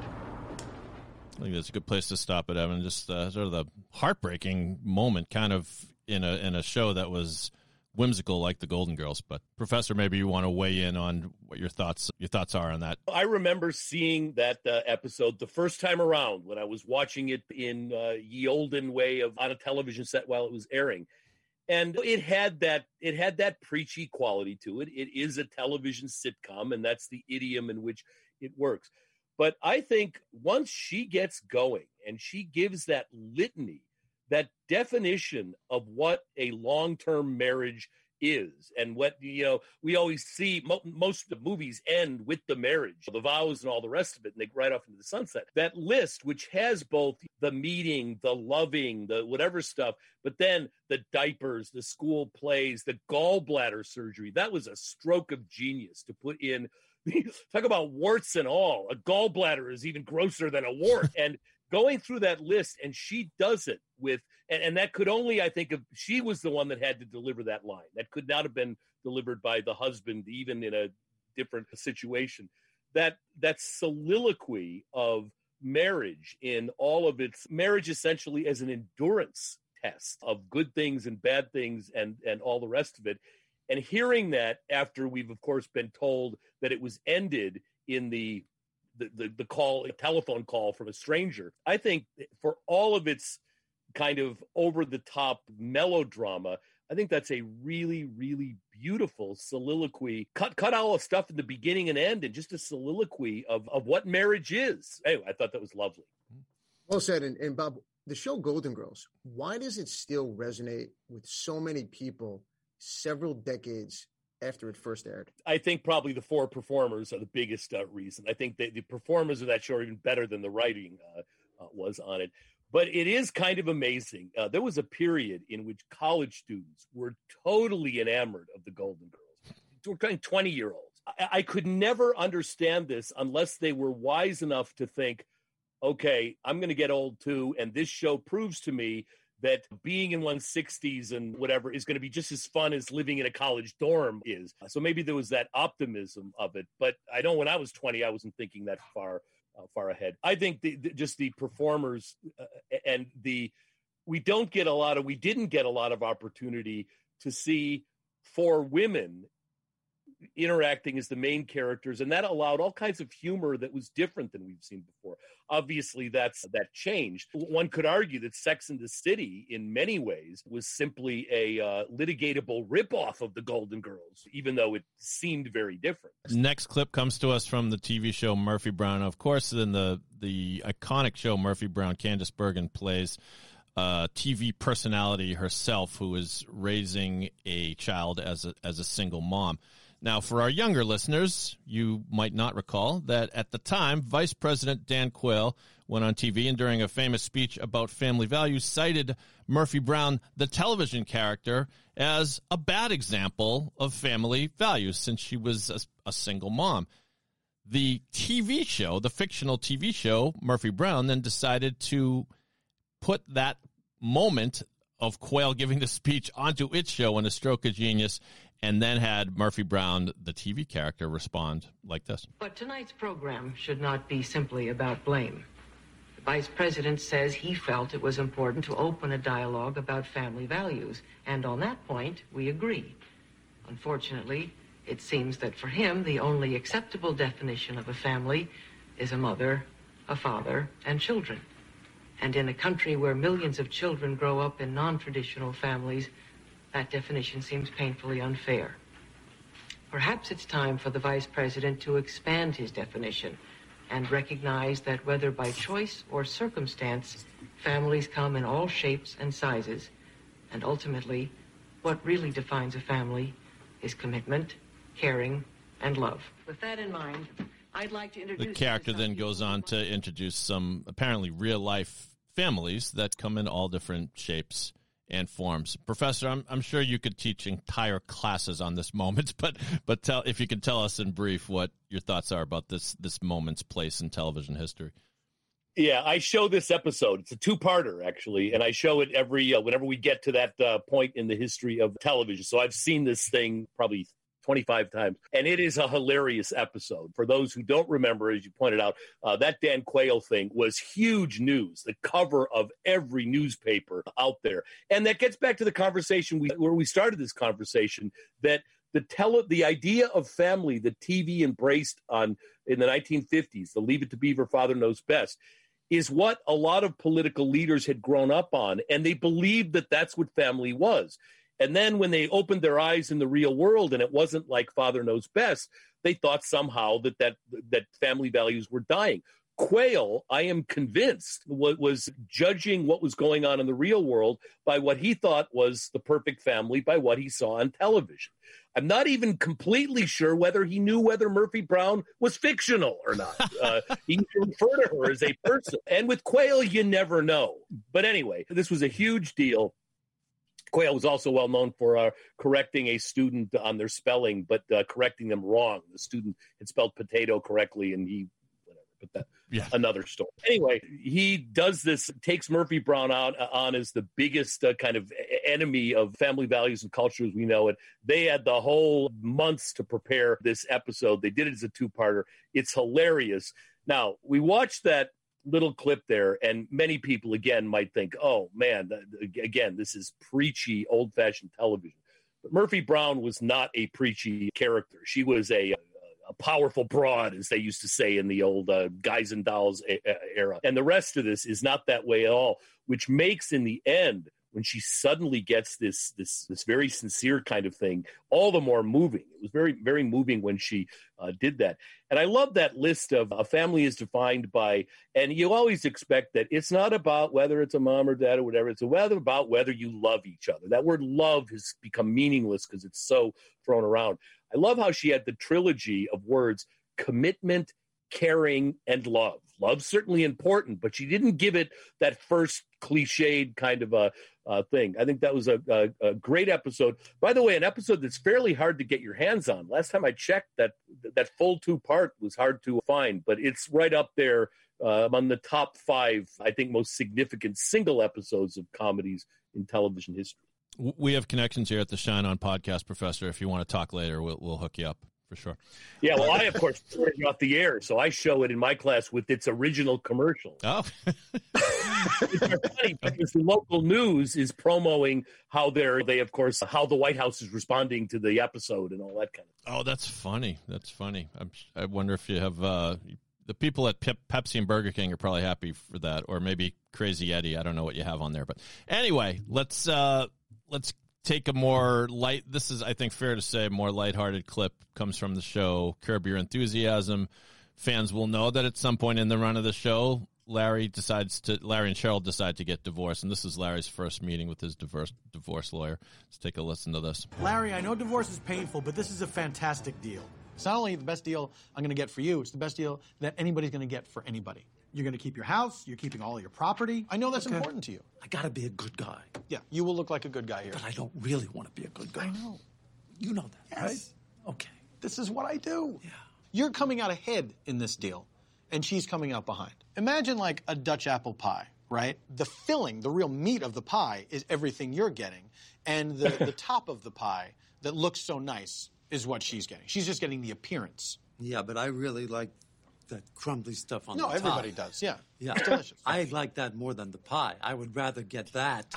I think that's a good place to stop it, Evan. Just uh, sort of the heartbreaking moment, kind of in a in a show that was whimsical like the Golden Girls. But Professor, maybe you want to weigh in on what your thoughts your thoughts are on that. I remember seeing that uh, episode the first time around when I was watching it in uh, ye olden way of on a television set while it was airing and it had that it had that preachy quality to it. It is a television sitcom and that's the idiom in which it works. But i think once she gets going and she gives that litany that definition of what a long-term marriage is and what you know we always see mo- most of the movies end with the marriage the vows and all the rest of it and they right off into the sunset. That list which has both the meeting the loving the whatever stuff but then the diapers the school plays the gallbladder surgery that was a stroke of genius to put in. Talk about warts and all. A gallbladder is even grosser than a wart and going through that list and she does it with and, and, that could only i think of she was the one that had to deliver that line. That could not have been delivered by the husband even in a different situation. That that soliloquy of marriage in all of its marriage essentially as an endurance test of good things and bad things and and all the rest of it. And hearing that after we've of course been told that it was ended in the the, the, the call, a telephone call from a stranger. I think for all of its kind of over the top melodrama, I think that's a really, really beautiful soliloquy. Cut cut all the stuff in the beginning and end and just a soliloquy of, of what marriage is. Anyway, I thought that was lovely. Well said. And, and Bob, the show Golden Girls, why does it still resonate with so many people several decades after it first aired? I think probably the four performers are the biggest uh, reason. I think the performers of that show are even better than the writing uh, uh, was on it. But it is kind of amazing. Uh, there was a period in which college students were totally enamored of the Golden Girls. We're talking 20 year olds. I-, I could never understand this unless they were wise enough to think, okay, I'm going to get old too. And this show proves to me that being in one's 60s and whatever is going to be just as fun as living in a college dorm is. So maybe there was that optimism of it. But I know when I was 20, I wasn't thinking that far. Uh, far ahead. I think the, the, just the performers uh, and the we don't get a lot of we didn't get a lot of opportunity to see four women interacting as the main characters and that allowed all kinds of humor that was different than we've seen before. Obviously that's that changed. One could argue that sex in the city in many ways was simply a uh, litigatable ripoff of the golden girls even though it seemed very different. Next clip comes to us from the tv show murphy brown of course in the the iconic show murphy brown candice bergen plays uh, TV personality herself who is raising a child as a, as a single mom. Now, for our younger listeners, you might not recall that at the time, Vice President Dan Quayle went on TV and during a famous speech about family values cited Murphy Brown, the television character, as a bad example of family values since she was a, a single mom. The TV show, the fictional TV show, Murphy Brown, then decided to put that moment of Quayle giving the speech onto its show in A Stroke of Genius and then had Murphy Brown, the TV character, respond like this. But tonight's program should not be simply about blame. The vice president says he felt it was important to open a dialogue about family values, and on that point, we agree. Unfortunately, it seems that for him, the only acceptable definition of a family is a mother, a father, and children. And in a country where millions of children grow up in non traditional families, that definition seems painfully unfair. Perhaps it's time for the Vice President to expand his definition and recognize that whether by choice or circumstance, families come in all shapes and sizes, and ultimately, what really defines a family is commitment, caring, and love. With that in mind, I'd like to introduce. The character then goes on to introduce some apparently real life families that come in all different shapes and forms. Professor, I'm, I'm sure you could teach entire classes on this moment, but but tell if you could tell us in brief what your thoughts are about this this moment's place in television history. Yeah, I show this episode. It's a two-parter actually, and I show it every uh, whenever we get to that uh, point in the history of television. So I've seen this thing probably 25 times. And it is a hilarious episode. For those who don't remember, as you pointed out, uh, that Dan Quayle thing was huge news, the cover of every newspaper out there. And that gets back to the conversation we, where we started this conversation that the tele, the idea of family that TV embraced on in the 1950s, the Leave It to Beaver, Father Knows Best, is what a lot of political leaders had grown up on, and they believed that that's what family was. And then when they opened their eyes in the real world and it wasn't like father knows best, they thought somehow that that that family values were dying. Quayle, I am convinced, was judging what was going on in the real world by what he thought was the perfect family, by what he saw on television. I'm not even completely sure whether he knew whether Murphy Brown was fictional or not. Uh, he referred to her as a person. And with Quayle, you never know. But anyway, this was a huge deal. Quayle was also well known for uh, correcting a student on their spelling, but uh, correcting them wrong. The student had spelled potato correctly, and he but that yeah. another story. Anyway, he does this, takes Murphy Brown out uh, on as the biggest uh, kind of enemy of family values and culture as we know it. They had the whole months to prepare this episode. They did it as a two-parter. It's hilarious. Now we watched that little clip there, and many people again might think, "Oh man, again, this is preachy, old-fashioned television." But Murphy Brown was not a preachy character. She was a a powerful broad, as they used to say in the old uh, guys and dolls era. And the rest of this is not that way at all, which makes in the end when she suddenly gets this this this very sincere kind of thing all the more moving. It was very very moving when she uh, did that. And i love that list of a family is defined by and you always expect that it's not about whether it's a mom or dad or whatever it's whether about whether you love each other. That word love has become meaningless because it's so thrown around. I love how she had the trilogy of words commitment, caring, and love. Love's certainly important, but she didn't give it that first cliched kind of a uh, thing. I think that was a, a, a, great episode. By the way, an episode that's fairly hard to get your hands on. Last time I checked, that that full two part was hard to find, but it's right up there uh, among the top five. I think most significant single episodes of comedies in television history. We have connections here at the Shine On podcast, Professor. If you want to talk later, we'll, we'll hook you up for sure. Yeah, well, I of course put it off the air, so I show it in my class with its original commercial. Oh, it's funny because the local news is promoting how they're they of course how the White House is responding to the episode and all that kind of. Oh, that's funny. That's funny. I'm, i wonder if you have uh, the people at Pepsi and Burger King are probably happy for that, or maybe Crazy Eddie. I don't know what you have on there, but anyway, let's. Uh, let's take a more light this is i think fair to say more lighthearted clip comes from the show curb your enthusiasm. Fans will know that at some point in the run of the show larry decides to larry and cheryl decide to get divorced and this is larry's first meeting with his divorce divorce lawyer. Let's take a listen to this. Larry i know divorce is painful but this is a fantastic deal. It's not only the best deal i'm going to get for you it's the best deal that anybody's going to get for anybody you're going to keep your house. You're keeping all your property. I know that's okay. important to you. I got to be a good guy. Yeah, you will look like a good guy here. But I don't really want to be a good guy. I know. You know that, yes. right? Okay. This is what I do. Yeah. You're coming out ahead in this deal, and she's coming out behind. Imagine like a Dutch apple pie, right? The filling, the real meat of the pie, is everything you're getting, and the, the top of the pie that looks so nice is what she's getting. She's just getting the appearance. Yeah, but I really like that crumbly stuff on no, the top. No, everybody does. Yeah, yeah, it's delicious. I like that more than the pie. I would rather get that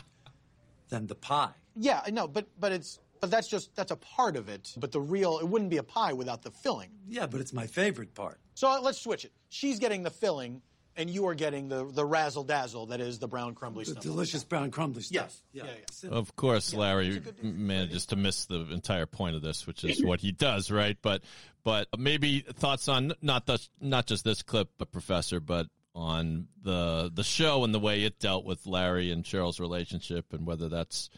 than the pie. Yeah, I know, but but it's but that's just that's a part of it. But the real it wouldn't be a pie without the filling. Yeah, but it's my favorite part. So uh, let's switch it. She's getting the filling, and you are getting the the razzle dazzle that is the brown crumbly the stuff. delicious brown crumbly stuff. Yes. Yeah. yeah, yeah. Of course, Larry manages to miss the entire point of this, which is what he does, right? But but maybe thoughts on not the, not just this clip, but Professor, but on the the show and the way it dealt with Larry and Cheryl's relationship, and whether that's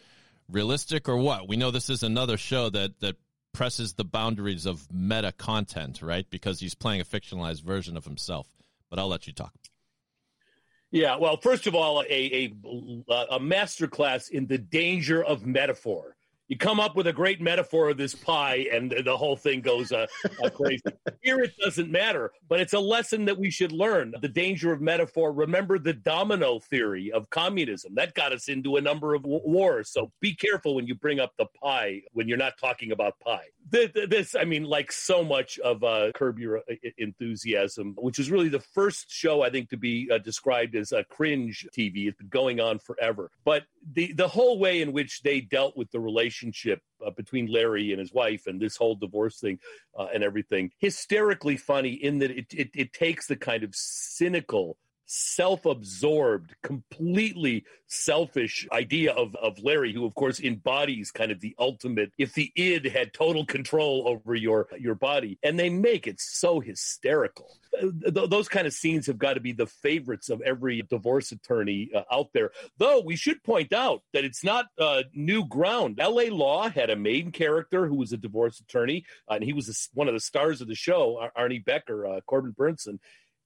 realistic or what. We know this is another show that that presses the boundaries of meta content, right? Because he's playing a fictionalized version of himself. But I'll let you talk. Yeah, well, first of all, a a, a master class in the danger of metaphor. You come up with a great metaphor of this pie, and the whole thing goes uh, uh, crazy. Here, it doesn't matter, but it's a lesson that we should learn. The danger of metaphor. Remember the domino theory of communism that got us into a number of wars. So be careful when you bring up the pie when you're not talking about pie this, I mean, like so much of uh, Curb Your uh, Enthusiasm, which is really the first show I think to be uh, described as a cringe TV. It's been going on forever, but the the whole way in which they dealt with the relationship uh, between Larry and his wife and this whole divorce thing uh, and everything, hysterically funny in that it, it it takes the kind of cynical self-absorbed, completely selfish idea of, of Larry, who of course embodies kind of the ultimate if the id had total control over your your body. And they make it so hysterical. Th- those kind of scenes have got to be the favorites of every divorce attorney uh, out there. Though we should point out that it's not uh, new ground. LA Law had a main character who was a divorce attorney, uh, and he was a, one of the stars of the show, Arnie Becker, uh, Corbin Bernsen.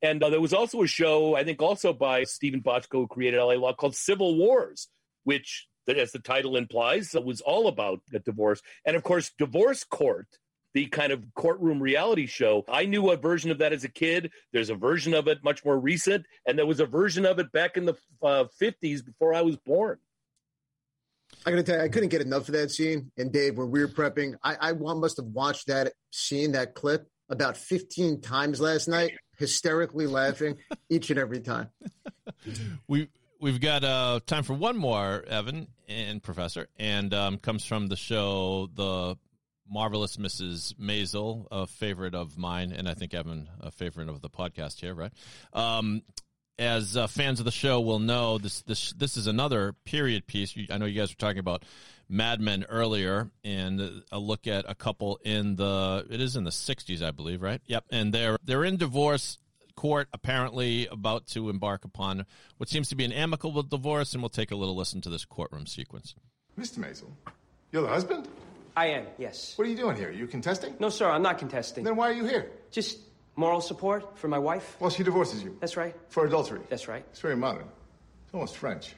And uh, there was also a show, I think, also by Steven Bochco, who created LA Law, called Civil Wars, which, as the title implies, was all about a divorce. And of course, Divorce Court, the kind of courtroom reality show. I knew a version of that as a kid. There's a version of it much more recent, and there was a version of it back in the uh, 50s before I was born. I gotta tell you, I couldn't get enough of that scene. And Dave, when we were prepping, I, I must have watched that scene, that clip, about 15 times last night, hysterically laughing each and every time. We we've got uh, time for one more, Evan and Professor, and um, comes from the show The Marvelous Mrs. Maisel, a favorite of mine, and I think Evan, a favorite of the podcast here, right? Um, as uh, fans of the show will know, this this this is another period piece. I know you guys were talking about Mad Men earlier, and a look at a couple in the it is in the '60s, I believe, right? Yep, and they're they're in divorce court, apparently about to embark upon what seems to be an amicable divorce, and we'll take a little listen to this courtroom sequence. Mr. Maisel, you're the husband. I am. Yes. What are you doing here? Are you contesting? No, sir. I'm not contesting. Then why are you here? Just moral support for my wife. Well, she divorces you. That's right. For adultery. That's right. It's very modern. It's almost French.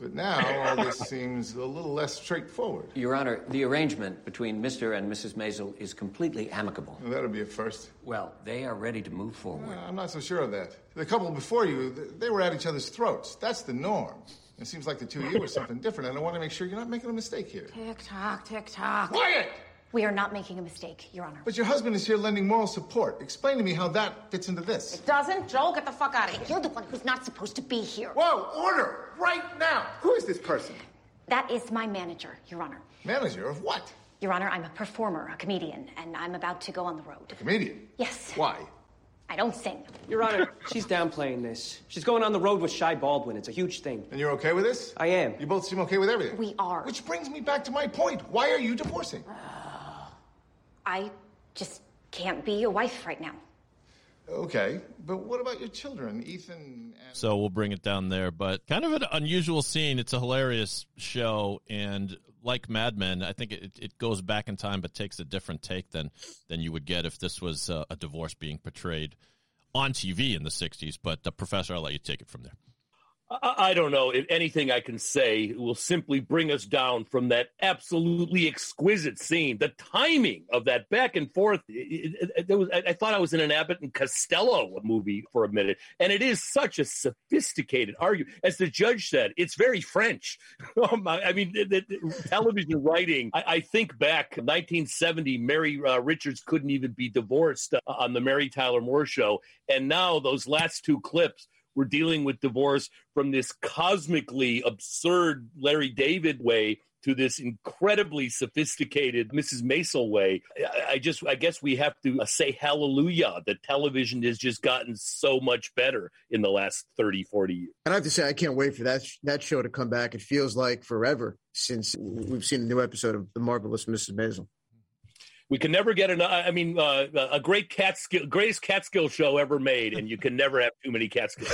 But now all this seems a little less straightforward. Your Honor, the arrangement between Mr. and Mrs. Maisel is completely amicable. Well, that'll be a first. Well, they are ready to move forward. Well, I'm not so sure of that. The couple before you, they were at each other's throats. That's the norm. It seems like the two of you are something different, and I want to make sure you're not making a mistake here. Tick tock, tick tock. Quiet! We are not making a mistake, Your Honor. But your husband is here lending moral support. Explain to me how that fits into this. It doesn't. Joel, get the fuck out of here. You're the one who's not supposed to be here. Whoa, order! Right now! Who is this person? That is my manager, Your Honor. Manager of what? Your Honor, I'm a performer, a comedian, and I'm about to go on the road. A comedian? Yes. Why? I don't sing. Your Honor, she's downplaying this. She's going on the road with Shy Baldwin. It's a huge thing. And you're okay with this? I am. You both seem okay with everything. We are. Which brings me back to my point. Why are you divorcing? Ah. I just can't be your wife right now. Okay, but what about your children, Ethan and. So we'll bring it down there, but kind of an unusual scene. It's a hilarious show, and like Mad Men, I think it, it goes back in time, but takes a different take than than you would get if this was uh, a divorce being portrayed on TV in the '60s. But uh, Professor, I'll let you take it from there. I don't know if anything I can say will simply bring us down from that absolutely exquisite scene. The timing of that back and forth. It, it, it was, I thought I was in an Abbott and Costello movie for a minute, and it is such a sophisticated argument. As the judge said, it's very French. I mean, television writing. I, I, think back 1970, Mary uh, Richards couldn't even be divorced uh, on the Mary Tyler Moore show, and now those last two clips we're dealing with divorce from this cosmically absurd Larry David way to this incredibly sophisticated Mrs. Maisel way. I, just, I guess we have to uh, say hallelujah that television has just gotten so much better in the last 30, 40 years. And I have to say, I can't wait for that, that show to come back. It feels like forever since we've seen a new episode of The Marvelous Mrs. Maisel. We can never get enough. I mean, uh, a great Catskill, greatest Catskill show ever made, and you can never have too many Catskill.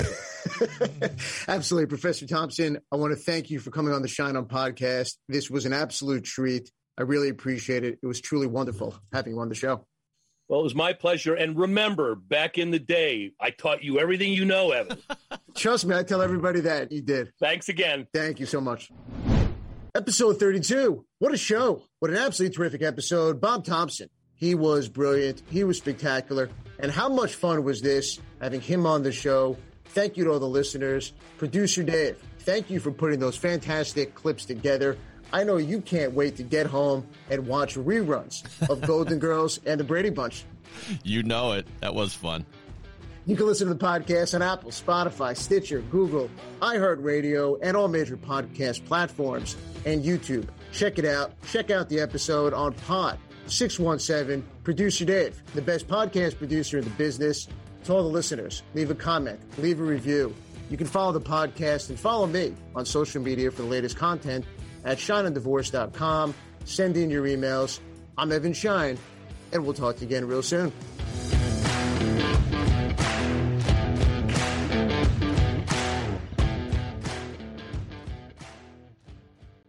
Absolutely, Professor Thompson. I want to thank you for coming on the Shine On podcast. This was an absolute treat. I really appreciate it. It was truly wonderful having you on the show. Well, it was my pleasure. And remember, back in the day, I taught you everything you know, Evan. Trust me, I tell everybody that you did. Thanks again. Thank you so much. Episode 32. What a show. What an absolutely terrific episode. Bob Thompson. He was brilliant. He was spectacular. And how much fun was this having him on the show? Thank you to all the listeners. Producer Dave, thank you for putting those fantastic clips together. I know you can't wait to get home and watch reruns of Golden Girls and the Brady Bunch. You know it. That was fun. You can listen to the podcast on Apple, Spotify, Stitcher, Google, iHeartRadio, and all major podcast platforms and YouTube. Check it out. Check out the episode on Pod 617. Producer Dave, the best podcast producer in the business. to all the listeners, leave a comment, leave a review. You can follow the podcast and follow me on social media for the latest content at shineondivorce.com. Send in your emails. I'm Evan Shine, and we'll talk to you again real soon.